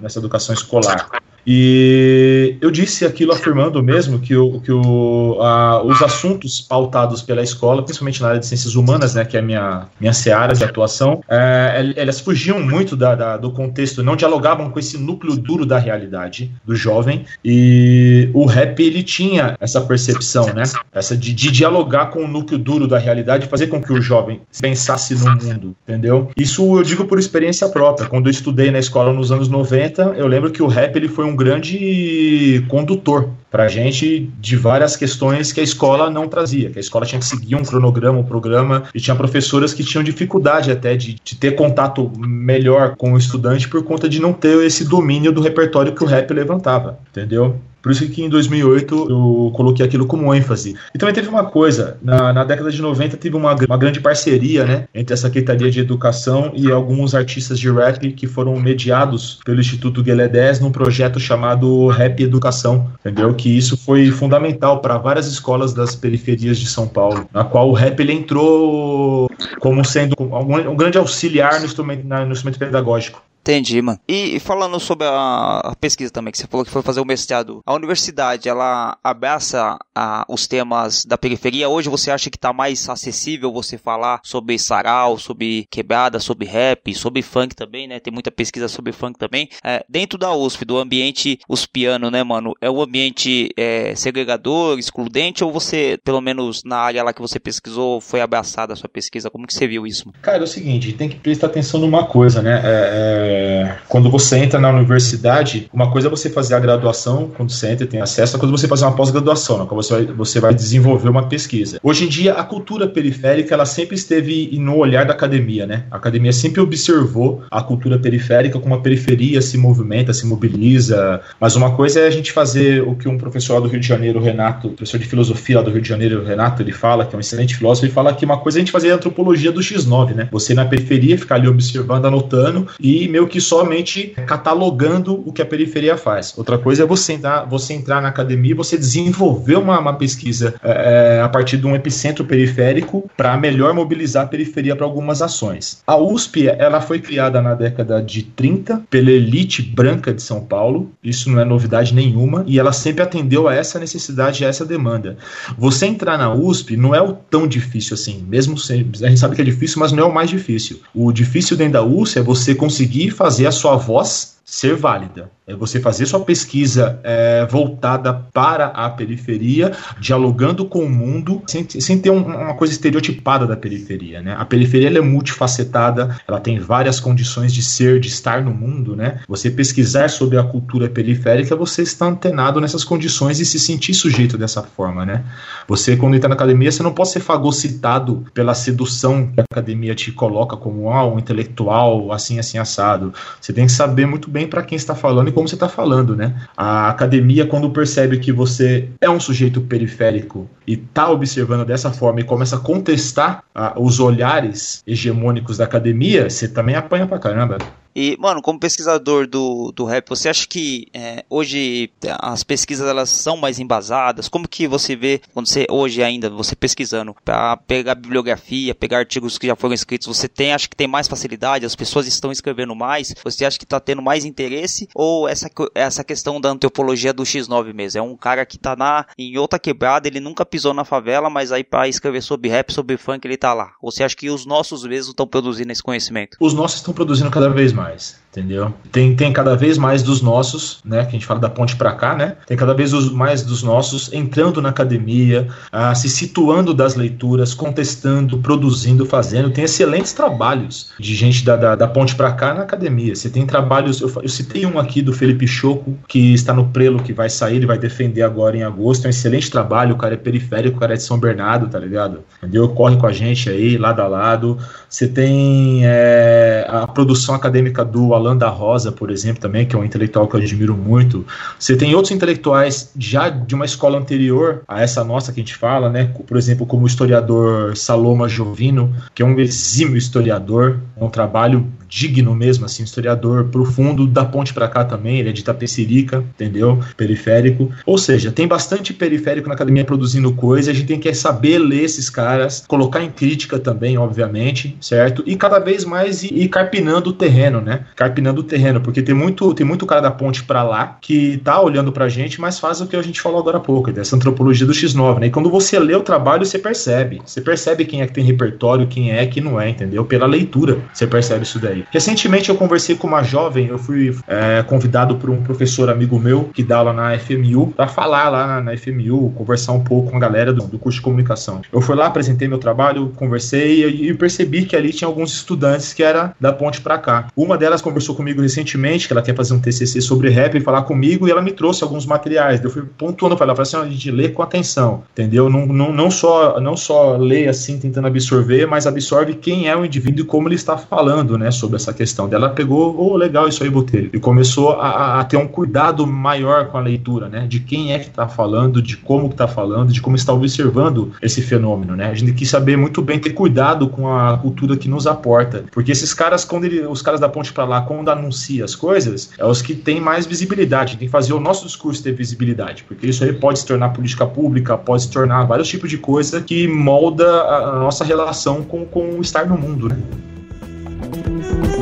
nessa educação escolar. E eu disse aquilo afirmando mesmo que, o, que o, a, os assuntos pautados pela escola, principalmente na área de ciências humanas, né, que é a minha, minha seara de atuação, é, elas fugiam muito da, da, do contexto, não dialogavam com esse núcleo duro da realidade do jovem. E o rap ele tinha essa percepção, né, essa de, de dialogar com o núcleo duro da realidade, fazer com que o jovem pensasse no mundo, entendeu? Isso eu digo por experiência própria. Quando eu estudei na escola nos anos 90, eu lembro que o rap ele foi um grande condutor para a gente de várias questões que a escola não trazia, que a escola tinha que seguir um cronograma, um programa, e tinha professoras que tinham dificuldade até de, de ter contato melhor com o estudante por conta de não ter esse domínio do repertório que o rap levantava, entendeu? Por isso que em 2008 eu coloquei aquilo como ênfase. E também teve uma coisa, na, na década de 90 teve uma, uma grande parceria, né, entre a Secretaria de Educação e alguns artistas de rap que foram mediados pelo Instituto Guelé 10 num projeto chamado Rap Educação, entendeu? Que isso foi fundamental para várias escolas das periferias de São Paulo, na qual o rap ele entrou como sendo um, um grande auxiliar no instrumento, no instrumento pedagógico. Entendi, mano. E falando sobre a, pesquisa também, que você falou que foi fazer o mestrado, a universidade, ela abraça a, os temas da periferia. Hoje você acha que está mais acessível você falar sobre sarau, sobre quebrada, sobre rap, sobre funk também, né? Tem muita pesquisa sobre funk também. É, dentro da USP, do ambiente uspiano, né, mano? É um ambiente é, segregador, excludente, ou você, pelo menos na área lá que você pesquisou, foi abraçada a sua pesquisa? Como que você viu isso? Mano? Cara, é o seguinte, tem que prestar atenção numa coisa, né? é... é é, quando você entra na universidade, uma coisa é você fazer a graduação, quando você entra e tem acesso, outra coisa é você fazer uma pós-graduação, na qual você vai, você vai desenvolver uma pesquisa. Hoje em dia, a cultura periférica, ela sempre esteve no olhar da academia, né? A academia sempre observou a cultura periférica como a periferia se movimenta, se mobiliza, mas uma coisa é a gente fazer o que um professor lá do Rio de Janeiro, Renato, professor de filosofia lá do Rio de Janeiro, Renato, ele fala, que é um excelente filósofo, ele fala que uma coisa é a gente fazer a antropologia do X9, né? Você na periferia ficar ali observando, anotando e meio que somente catalogando o que a periferia faz. Outra coisa é você entrar, você entrar na academia e você desenvolver uma, uma pesquisa é, a partir de um epicentro periférico para melhor mobilizar a periferia para algumas ações. A USP ela foi criada na década de 30 pela elite branca de São Paulo, isso não é novidade nenhuma, e ela sempre atendeu a essa necessidade, a essa demanda. Você entrar na USP não é o tão difícil assim, mesmo a gente sabe que é difícil, mas não é o mais difícil. O difícil dentro da USP é você conseguir fazer a sua voz ser válida. É você fazer sua pesquisa é, voltada para a periferia, dialogando com o mundo, sem, sem ter um, uma coisa estereotipada da periferia. Né? A periferia é multifacetada, ela tem várias condições de ser, de estar no mundo. Né? Você pesquisar sobre a cultura periférica, você está antenado nessas condições e se sentir sujeito dessa forma. Né? Você, quando entra na academia, você não pode ser fagocitado pela sedução que a academia te coloca como ah, um intelectual, assim, assim, assado. Você tem que saber muito bem para quem está falando e como você está falando, né? A academia, quando percebe que você é um sujeito periférico e está observando dessa forma e começa a contestar ah, os olhares hegemônicos da academia, você também apanha pra caramba. E, mano, como pesquisador do, do rap, você acha que é, hoje as pesquisas elas são mais embasadas? Como que você vê, quando você, hoje ainda, você pesquisando, para pegar bibliografia, pegar artigos que já foram escritos, você tem, acha que tem mais facilidade, as pessoas estão escrevendo mais, você acha que está tendo mais interesse? Ou essa, essa questão da antropologia do X9 mesmo? É um cara que tá na, em outra quebrada, ele nunca pisou na favela, mas aí para escrever sobre rap, sobre funk, ele tá lá. Ou você acha que os nossos mesmos estão produzindo esse conhecimento? Os nossos estão produzindo cada vez mais mais entendeu? Tem, tem cada vez mais dos nossos, né, que a gente fala da ponte para cá, né? Tem cada vez mais dos nossos entrando na academia, ah, se situando das leituras, contestando, produzindo, fazendo. Tem excelentes trabalhos de gente da, da, da ponte para cá na academia. Você tem trabalhos, eu, eu, citei um aqui do Felipe Choco, que está no Prelo, que vai sair, ele vai defender agora em agosto. É um excelente trabalho, o cara é periférico, o cara é de São Bernardo, tá ligado? Entendeu? Corre com a gente aí, lado a lado. Você tem é, a produção acadêmica do Alan da Rosa, por exemplo, também, que é um intelectual que eu admiro muito. Você tem outros intelectuais já de uma escola anterior a essa nossa que a gente fala, né? Por exemplo, como o historiador Saloma Jovino, que é um exímio historiador, é um trabalho digno mesmo, assim, historiador profundo, da ponte para cá também, ele é de Itapecerica, entendeu? Periférico. Ou seja, tem bastante periférico na academia produzindo coisa, a gente tem que saber ler esses caras, colocar em crítica também, obviamente, certo? E cada vez mais ir, ir carpinando o terreno, né? Carpinando o terreno, porque tem muito, tem muito cara da ponte para lá que tá olhando pra gente, mas faz o que a gente falou agora há pouco, dessa antropologia do X9, né? E quando você lê o trabalho, você percebe. Você percebe quem é que tem repertório, quem é que não é, entendeu? Pela leitura, você percebe isso daí. Recentemente eu conversei com uma jovem, eu fui é, convidado por um professor amigo meu que dá aula na FMU para falar lá na, na, FMU, conversar um pouco com a galera do, do, curso de comunicação. Eu fui lá, apresentei meu trabalho, conversei e, e percebi que ali tinha alguns estudantes que era da ponte para cá. Uma delas conversou comigo recentemente que ela quer fazer um TCC sobre rap e falar comigo e ela me trouxe alguns materiais. Eu fui pontuando para ela, falei assim, a gente lê com atenção, entendeu? Não, não, não só não só lê assim tentando absorver, mas absorve quem é o indivíduo e como ele está falando, né, sobre sobre essa questão. Ela pegou, oh, legal isso aí, Botelho, e começou a, a, ter um cuidado maior com a leitura, né? De quem é que está falando, de como está falando, de como está observando esse fenômeno, né? A gente tem que saber muito bem ter cuidado com a cultura que nos aporta, porque esses caras, quando ele, os caras da ponte para lá, quando anuncia as coisas, é os que têm mais visibilidade. Tem que fazer o nosso discurso ter visibilidade, porque isso aí pode se tornar política pública, pode se tornar vários tipos de coisa que molda a, nossa relação com, com o estar no mundo, né? Thank you.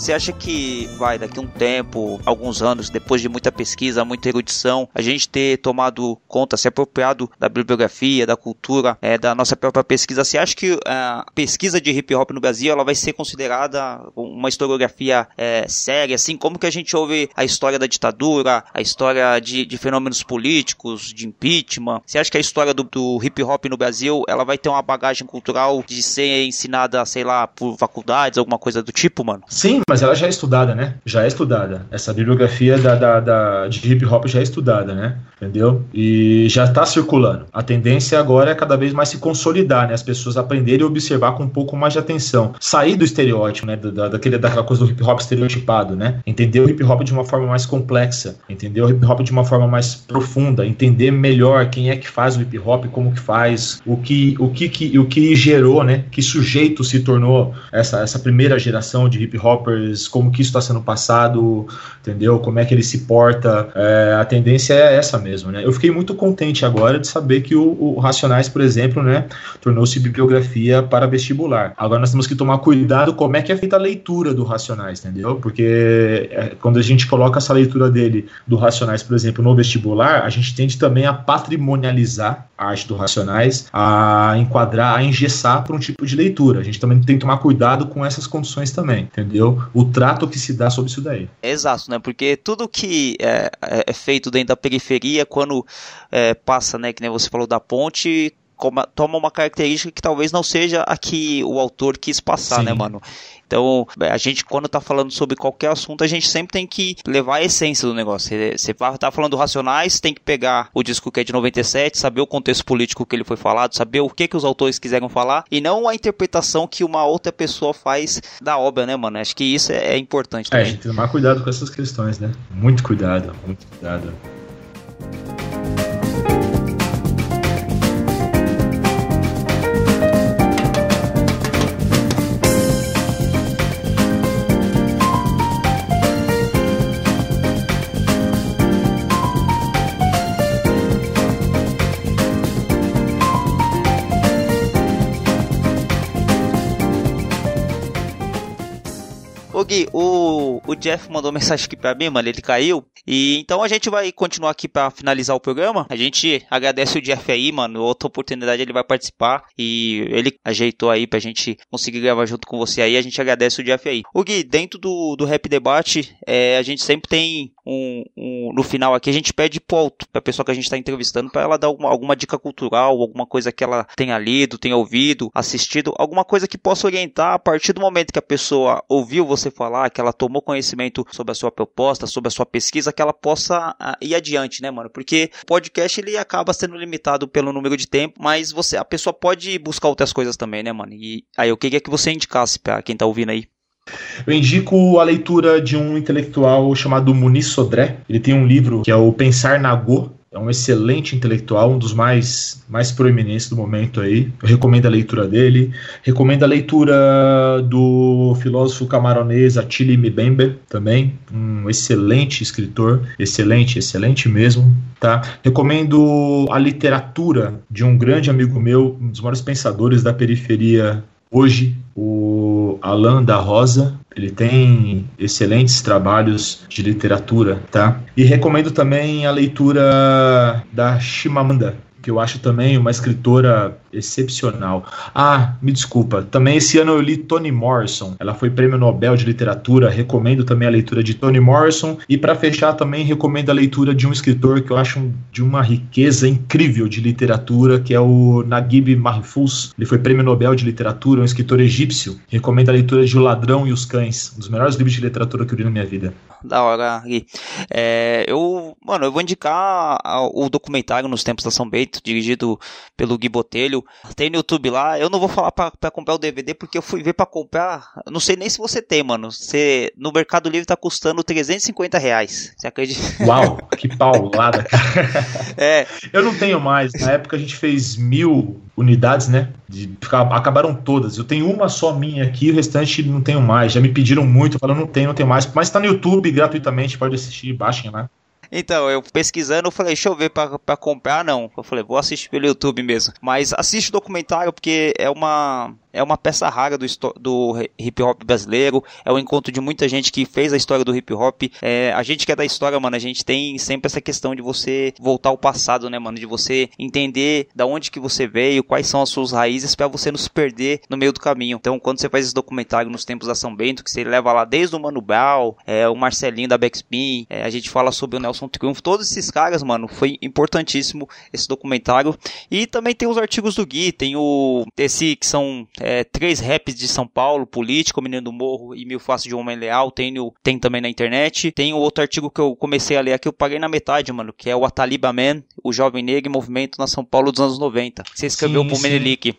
Você acha que vai daqui um tempo, alguns anos, depois de muita pesquisa, muita erudição, a gente ter tomado conta, se apropriado da bibliografia, da cultura, é, da nossa própria pesquisa, você acha que a pesquisa de hip hop no Brasil ela vai ser considerada uma historiografia é, séria, assim como que a gente ouve a história da ditadura, a história de, de fenômenos políticos, de impeachment? Você acha que a história do, do hip hop no Brasil ela vai ter uma bagagem cultural de ser ensinada, sei lá, por faculdades, alguma coisa do tipo, mano? Sim, mas ela já é estudada, né? Já é estudada. Essa bibliografia da, da, da de hip hop já é estudada, né? Entendeu? E já está circulando. A tendência agora é cada vez mais se consolidar, né? As pessoas aprenderem e observar com um pouco mais de atenção. Sair do estereótipo, né? Da, daquele, daquela coisa do hip hop estereotipado, né? Entender o hip hop de uma forma mais complexa. Entender o hip hop de uma forma mais profunda. Entender melhor quem é que faz o hip hop, como que faz, o que, o que, que, o que gerou, né? Que sujeito se tornou essa, essa primeira geração de hip hop como que isso está sendo passado, entendeu? Como é que ele se porta. É, a tendência é essa mesmo, né? Eu fiquei muito contente agora de saber que o, o Racionais, por exemplo, né, tornou-se bibliografia para vestibular. Agora nós temos que tomar cuidado como é que é feita a leitura do Racionais, entendeu? Porque é, quando a gente coloca essa leitura dele, do Racionais, por exemplo, no vestibular, a gente tende também a patrimonializar a arte do Racionais, a enquadrar, a engessar para um tipo de leitura. A gente também tem que tomar cuidado com essas condições também, entendeu? O trato que se dá sobre isso daí. Exato, né? Porque tudo que é, é, feito dentro da periferia, quando é, passa, né, que nem você falou da ponte, toma uma característica que talvez não seja a que o autor quis passar, né, Sim. né, mano? Então, a gente, quando tá falando sobre qualquer assunto, a gente sempre tem que levar a essência do negócio. Você tá falando Racionais, tem que pegar o disco que é de 97, saber o contexto político que ele foi falado, saber o que que os autores quiseram falar, e não a interpretação que uma outra pessoa faz da obra, né, mano? Acho que isso é, é importante também. É, a gente tem que tomar cuidado com essas questões, né? Muito cuidado, muito cuidado. Gui, o, o Jeff mandou [LAUGHS] mensagem aqui pra mim, mano, ele caiu. E então a gente vai continuar aqui pra finalizar o programa. A gente agradece o Jeff aí, mano. Outra oportunidade ele vai participar. E ele ajeitou aí pra gente conseguir gravar junto com você aí. A gente agradece o Jeff aí. O Gui, dentro do, do Rap Debate, é, a gente sempre tem um, um, no final aqui, a gente pede alto, pra pessoa que a gente tá entrevistando, pra ela dar alguma, dica cultural, alguma coisa que ela tenha lido, tenha ouvido, assistido, alguma coisa que possa orientar a partir do momento que a pessoa ouviu você falar, que ela tomou conhecimento sobre a sua proposta, sobre a sua pesquisa, que ela possa uh, ir adiante, né, mano? Porque o podcast ele acaba sendo limitado pelo número de tempo, mas você, a pessoa pode buscar outras coisas também, né, mano? E aí eu queria que você indicasse para quem tá ouvindo aí. Eu indico a leitura de um intelectual chamado Muniz Sodré. Ele tem um livro que é o Pensar na Go, é um excelente intelectual, um dos mais, mais proeminentes do momento aí. Eu recomendo a leitura dele. Recomendo a leitura do filósofo camaronês Attili Mbembe também, um excelente escritor, excelente, excelente mesmo, tá? Recomendo a literatura de um grande amigo meu, um dos maiores pensadores da periferia hoje, o Alain da Rosa, ele tem excelentes trabalhos de literatura, tá? E recomendo também a leitura da Chimamanda, que eu acho também uma escritora excepcional. Ah, me desculpa. Também esse ano eu li Toni Morrison. Ela foi prêmio Nobel de Literatura. Recomendo também a leitura de Toni Morrison. E para fechar, também recomendo a leitura de um escritor que eu acho de uma riqueza incrível de literatura, que é o Naguib Mahfouz. Ele foi prêmio Nobel de Literatura, um escritor egípcio. Recomendo a leitura de O Ladrão e os Cães, um dos melhores livros de literatura que eu li na minha vida. Da hora, Gui. É, eu, mano, eu vou indicar o documentário Nos Tempos da São Bento, dirigido pelo Gui Botelho. Tem no YouTube lá. Eu não vou falar pra, pra comprar o DVD porque eu fui ver pra comprar. Não sei nem se você tem, mano. Você, no Mercado Livre tá custando 350 reais. Você acredita? [LAUGHS] Uau, que paulada, cara. [LAUGHS] É. Eu não tenho mais. Na época a gente fez mil unidades, né? De, acabaram todas. Eu tenho uma só minha aqui, o restante não tenho mais. Já me pediram muito, eu falo, não tenho, não tenho mais. Mas tá no YouTube gratuitamente, pode assistir, baixem lá. Então, eu pesquisando, eu falei, deixa eu ver pra, pra comprar, não. Eu falei, vou assistir pelo YouTube mesmo. Mas assiste o documentário porque é uma é uma peça rara do, do hip hop brasileiro, é o encontro de muita gente que fez a história do hip hop. É, a gente que é da história, mano, a gente tem sempre essa questão de você voltar ao passado, né, mano? De você entender da onde que você veio, quais são as suas raízes, para você não se perder no meio do caminho. Então, quando você faz esse documentário nos tempos da São Bento, que você leva lá desde o Mano Brown, é, o Marcelinho da Backspin, é, a gente fala sobre o Nelson Triunfo, todos esses caras, mano, foi importantíssimo esse documentário. E também tem os artigos do Gui, tem o esse que são é, três raps de São Paulo, Político, Menino do Morro e Mil Faces de Homem Leal, tem, no, tem também na internet. Tem o outro artigo que eu comecei a ler aqui, eu paguei na metade, mano, que é o Ataliba Man, o Jovem Negro e Movimento na São Paulo dos anos 90. Você escreveu sim, pro Menelik.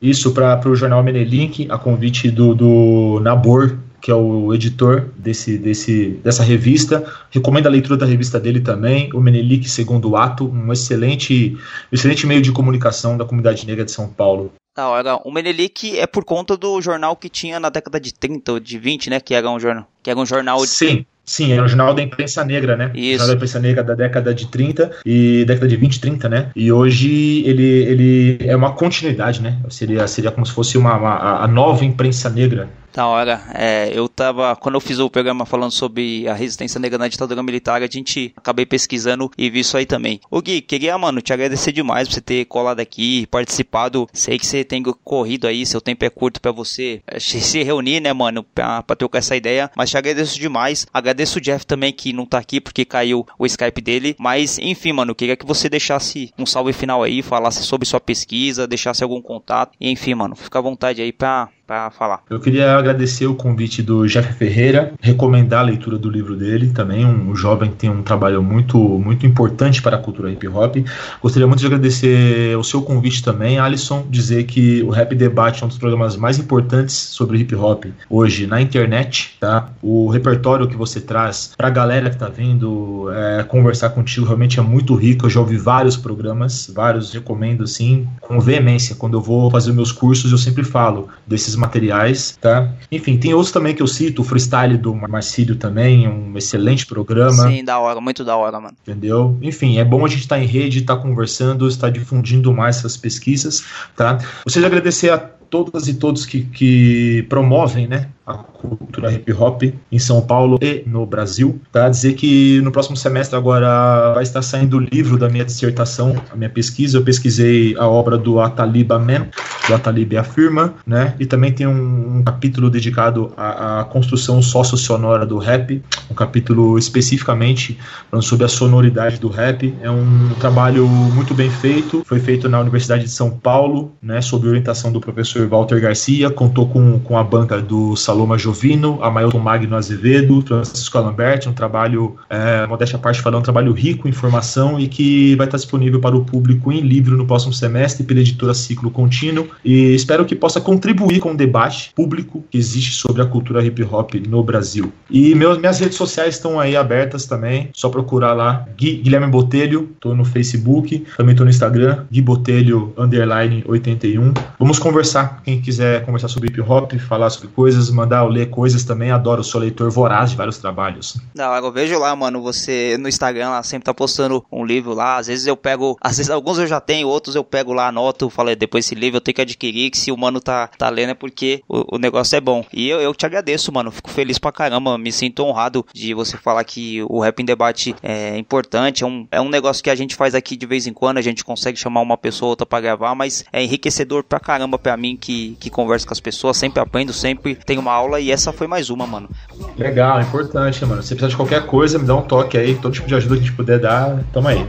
Isso, para o jornal Menelik, a convite do, do Nabor, que é o editor desse, desse, dessa revista. Recomendo a leitura da revista dele também, o Menelik Segundo Ato, um excelente, excelente meio de comunicação da comunidade negra de São Paulo. Da hora. O Menelik é por conta do jornal que tinha na década de 30 ou de 20, né? Que era um jornal. Que era um jornal. Sim. Sim, era um jornal da imprensa negra, né? Isso. Jornal da imprensa negra da década de 30 e década de 20, 30, né? E hoje ele, ele é uma continuidade, né? Seria, seria como se fosse uma, uma a nova imprensa negra da hora. É, eu tava. Quando eu fiz o programa falando sobre a resistência negra na ditadura militar, a gente acabei pesquisando e vi isso aí também. Ô Gui, queria, mano, te agradecer demais por você ter colado aqui, participado. Sei que você tem corrido aí, seu tempo é curto para você é, se reunir, né, mano, pra, pra trocar essa ideia. Mas te agradeço demais. Agradeço o Jeff também que não tá aqui porque caiu o Skype dele. Mas, enfim, mano, queria que você deixasse um salve final aí, falasse sobre sua pesquisa, deixasse algum contato. Enfim, mano, fica à vontade aí pra para falar. Eu queria agradecer o convite do Jeff Ferreira, recomendar a leitura do livro dele, também um, jovem que tem um trabalho muito muito importante para a cultura hip hop. Gostaria muito de agradecer o seu convite também, Alisson, dizer que o Rap Debate é um dos programas mais importantes sobre hip hop hoje na internet, tá? O repertório que você traz para a galera que está vindo é, conversar contigo realmente é muito rico. Eu já ouvi vários programas, vários recomendo assim com veemência. Quando eu vou fazer meus cursos, eu sempre falo desses materiais, tá? Enfim, tem outros também que eu cito, o Freestyle do Marcílio também, um excelente programa. Sim, da hora, muito da hora, mano. Entendeu? Enfim, é bom a gente estar tá em rede, estar tá conversando, estar difundindo mais essas pesquisas, tá? Vocês agradecer a todas e todos que, que promovem, né, a cultura hip hop em São Paulo e no Brasil. Tá? Dizer que no próximo semestre agora vai estar saindo o livro da minha dissertação, a minha pesquisa. Eu pesquisei a obra do Ataliba Man, do Atalib Afirma, né? E também tem um, um capítulo dedicado à, à construção socio-sonora do rap, um capítulo especificamente falando sobre a sonoridade do rap. É um trabalho muito bem feito, foi feito na Universidade de São Paulo, né? Sob orientação do professor Walter Garcia, contou com, com a banca do Saloma Jovino, Amailton Magno Azevedo, Francisco Alamberti, um trabalho, é, modéstia à parte falando, um trabalho rico em informação e que vai estar disponível para o público em livro no próximo semestre pela editora Ciclo Contínuo e espero que possa contribuir com o debate público que existe sobre a cultura hip hop no Brasil. E meus, minhas redes sociais estão aí abertas também, só procurar lá Gui, Guilherme Botelho, tô no Facebook, também tô no Instagram, Gui Botelho, underline 81. Vamos conversar, quem quiser conversar sobre hip hop, falar sobre coisas, mandar eu ler coisas também, adoro, sou leitor voraz de vários trabalhos. Não, eu vejo lá, mano, você no Instagram lá sempre tá postando um livro lá, às vezes eu pego, [LAUGHS] às vezes alguns eu já tenho, outros eu pego lá, anoto, falei, depois esse livro eu tenho que adquirir, que se o mano tá, tá lendo é porque o, o negócio é bom. E eu, eu te agradeço, mano, fico feliz pra caramba, me sinto honrado de você falar que o Rap em Debate é importante, é um, é um negócio que a gente faz aqui de vez em quando, a gente consegue chamar uma pessoa ou outra pra gravar, mas é enriquecedor pra caramba pra mim que, que conversa com as pessoas, sempre aprendo, sempre tenho uma aula e essa foi mais uma, mano. Legal, importante, mano. Se precisar de qualquer coisa, me dá um toque aí, todo tipo de ajuda que a gente puder dar, tamo aí.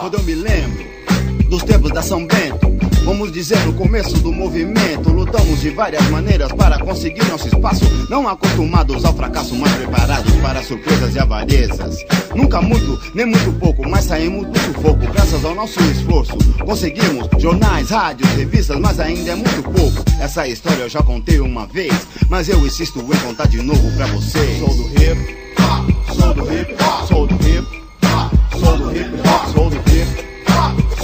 Quando eu me lembro dos tempos da São Bento, vamos dizer no começo do movimento, lutamos de várias maneiras para conseguir nosso espaço, não acostumados ao fracasso, mas preparados para surpresas e avarezas. Nunca muito, nem muito pouco, mas saímos do sufoco, graças ao nosso esforço. Conseguimos jornais, rádios, revistas, mas ainda é muito pouco. Essa história eu já contei uma vez, mas eu insisto em contar de novo pra vocês. Sou do hip, sou do hip, sou do hip, sou do hip, sou do hip.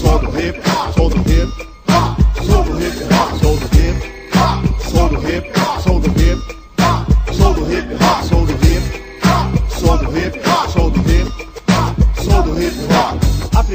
Sou do hip, sou hip hop.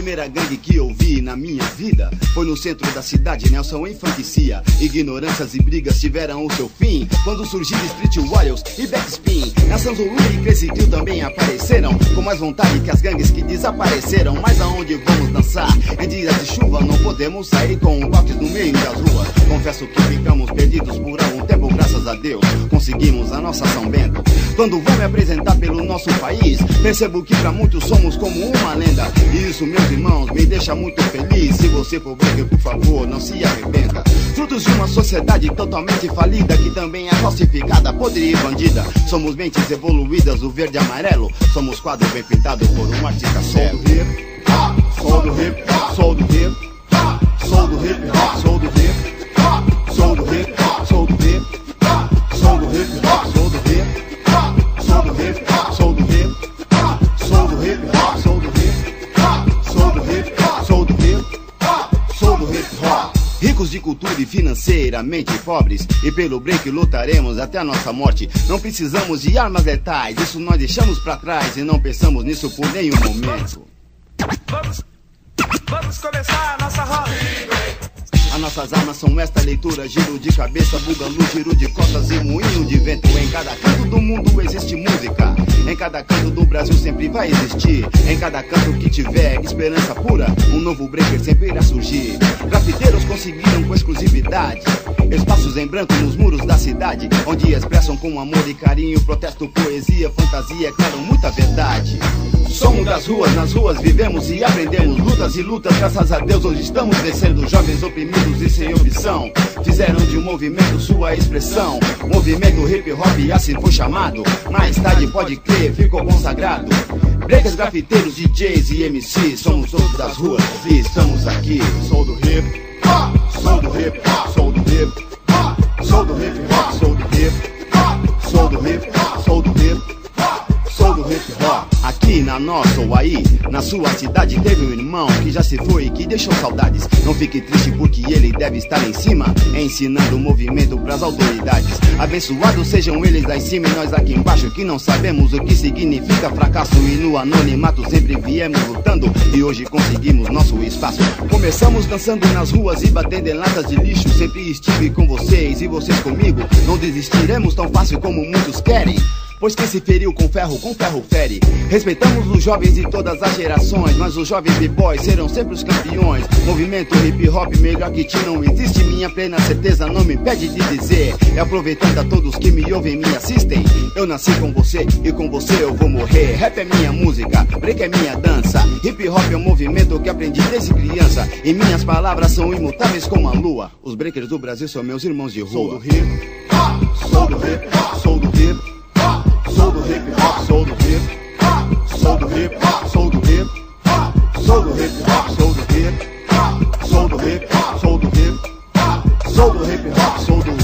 Primeira gangue que eu vi na minha vida foi no centro da cidade, Nelson infanticia. Ignorâncias e brigas tiveram o seu fim quando surgiram Street Warriors e Backspin. Nação Zulu e Crazy também apareceram com mais vontade que as gangues que desapareceram. Mas aonde vamos dançar? Em dias de chuva não podemos sair com botes no meio das ruas. Confesso que ficamos perdidos por algum tempo, graças a Deus. Conseguimos a nossa São Bento. Quando vou me apresentar pelo nosso país, percebo que pra muitos somos como uma lenda. E isso, meus irmãos, me deixa muito feliz. Se você for breaker, por favor, não se arrependa. Frutos de uma sociedade totalmente falida, que também é falsificada, podre e bandida. Somos mentes evoluídas, o verde e amarelo. Somos quadro bem pintado por um artista sério. Sou do hip, sou do hip, sou do hip, sou do hip, sou do hip, sou do hip, sou do hip, sou do hip, Ricos de cultura e financeiramente pobres, e pelo break lutaremos até a nossa morte. Não precisamos de armas letais, isso nós deixamos pra trás e não pensamos nisso por nenhum momento. Vamos, vamos começar a nossa roda. As nossas armas são esta leitura, giro de cabeça, bugalu, giro de costas e moinho de vento. Em cada canto do mundo existe música. Em cada canto do Brasil sempre vai existir. Em cada canto que tiver esperança pura, um novo breaker sempre irá surgir. Grafiteiros conseguiram com exclusividade espaços em branco nos muros da cidade, onde expressam com amor e carinho protesto, poesia, fantasia, é claro, muita verdade. Somos das ruas, nas ruas vivemos e aprendemos lutas e lutas, graças a Deus hoje estamos vencendo jovens oprimidos e sem opção. Fizeram de um movimento sua expressão, movimento hip hop assim foi chamado. Mais tarde pode crer, ficou consagrado. Breakers, grafiteiros, DJs e MCs, somos todos das ruas e estamos aqui. Sou do hip, sou do hip, sou do hip, sou do hip hop, sou do hip, sou do hip, sou Aqui na nossa ou aí, na sua cidade teve um irmão que já se foi e que deixou saudades. Não fique triste porque ele deve estar em cima, ensinando o movimento pras autoridades. Abençoados sejam eles lá em cima e nós aqui embaixo que não sabemos o que significa fracasso e no anonimato sempre viemos lutando e hoje conseguimos nosso espaço. Começamos dançando nas ruas e batendo em latas de lixo. Sempre estive com vocês e vocês comigo. Não desistiremos tão fácil como muitos querem. Pois quem se feriu com ferro, com ferro fere. Respeitamos os jovens de todas as gerações, mas os jovens b-boys serão sempre os campeões. Movimento hip hop melhor que ti não existe, minha plena certeza não me impede de dizer. E aproveitando a todos que me ouvem e me assistem, eu nasci com você e com você eu vou morrer. Rap é minha música, break é minha dança. Hip hop é um movimento que aprendi desde criança. E minhas palavras são imutáveis como a lua. Os breakers do Brasil são meus irmãos de rua. Sou do hip, sou do hip, sou do hip. Sou do hip hop, sou do hip, sou do hip, sou do hip, sou do hip hop, sou do hip, sou do hip, sou do hip, sou do hip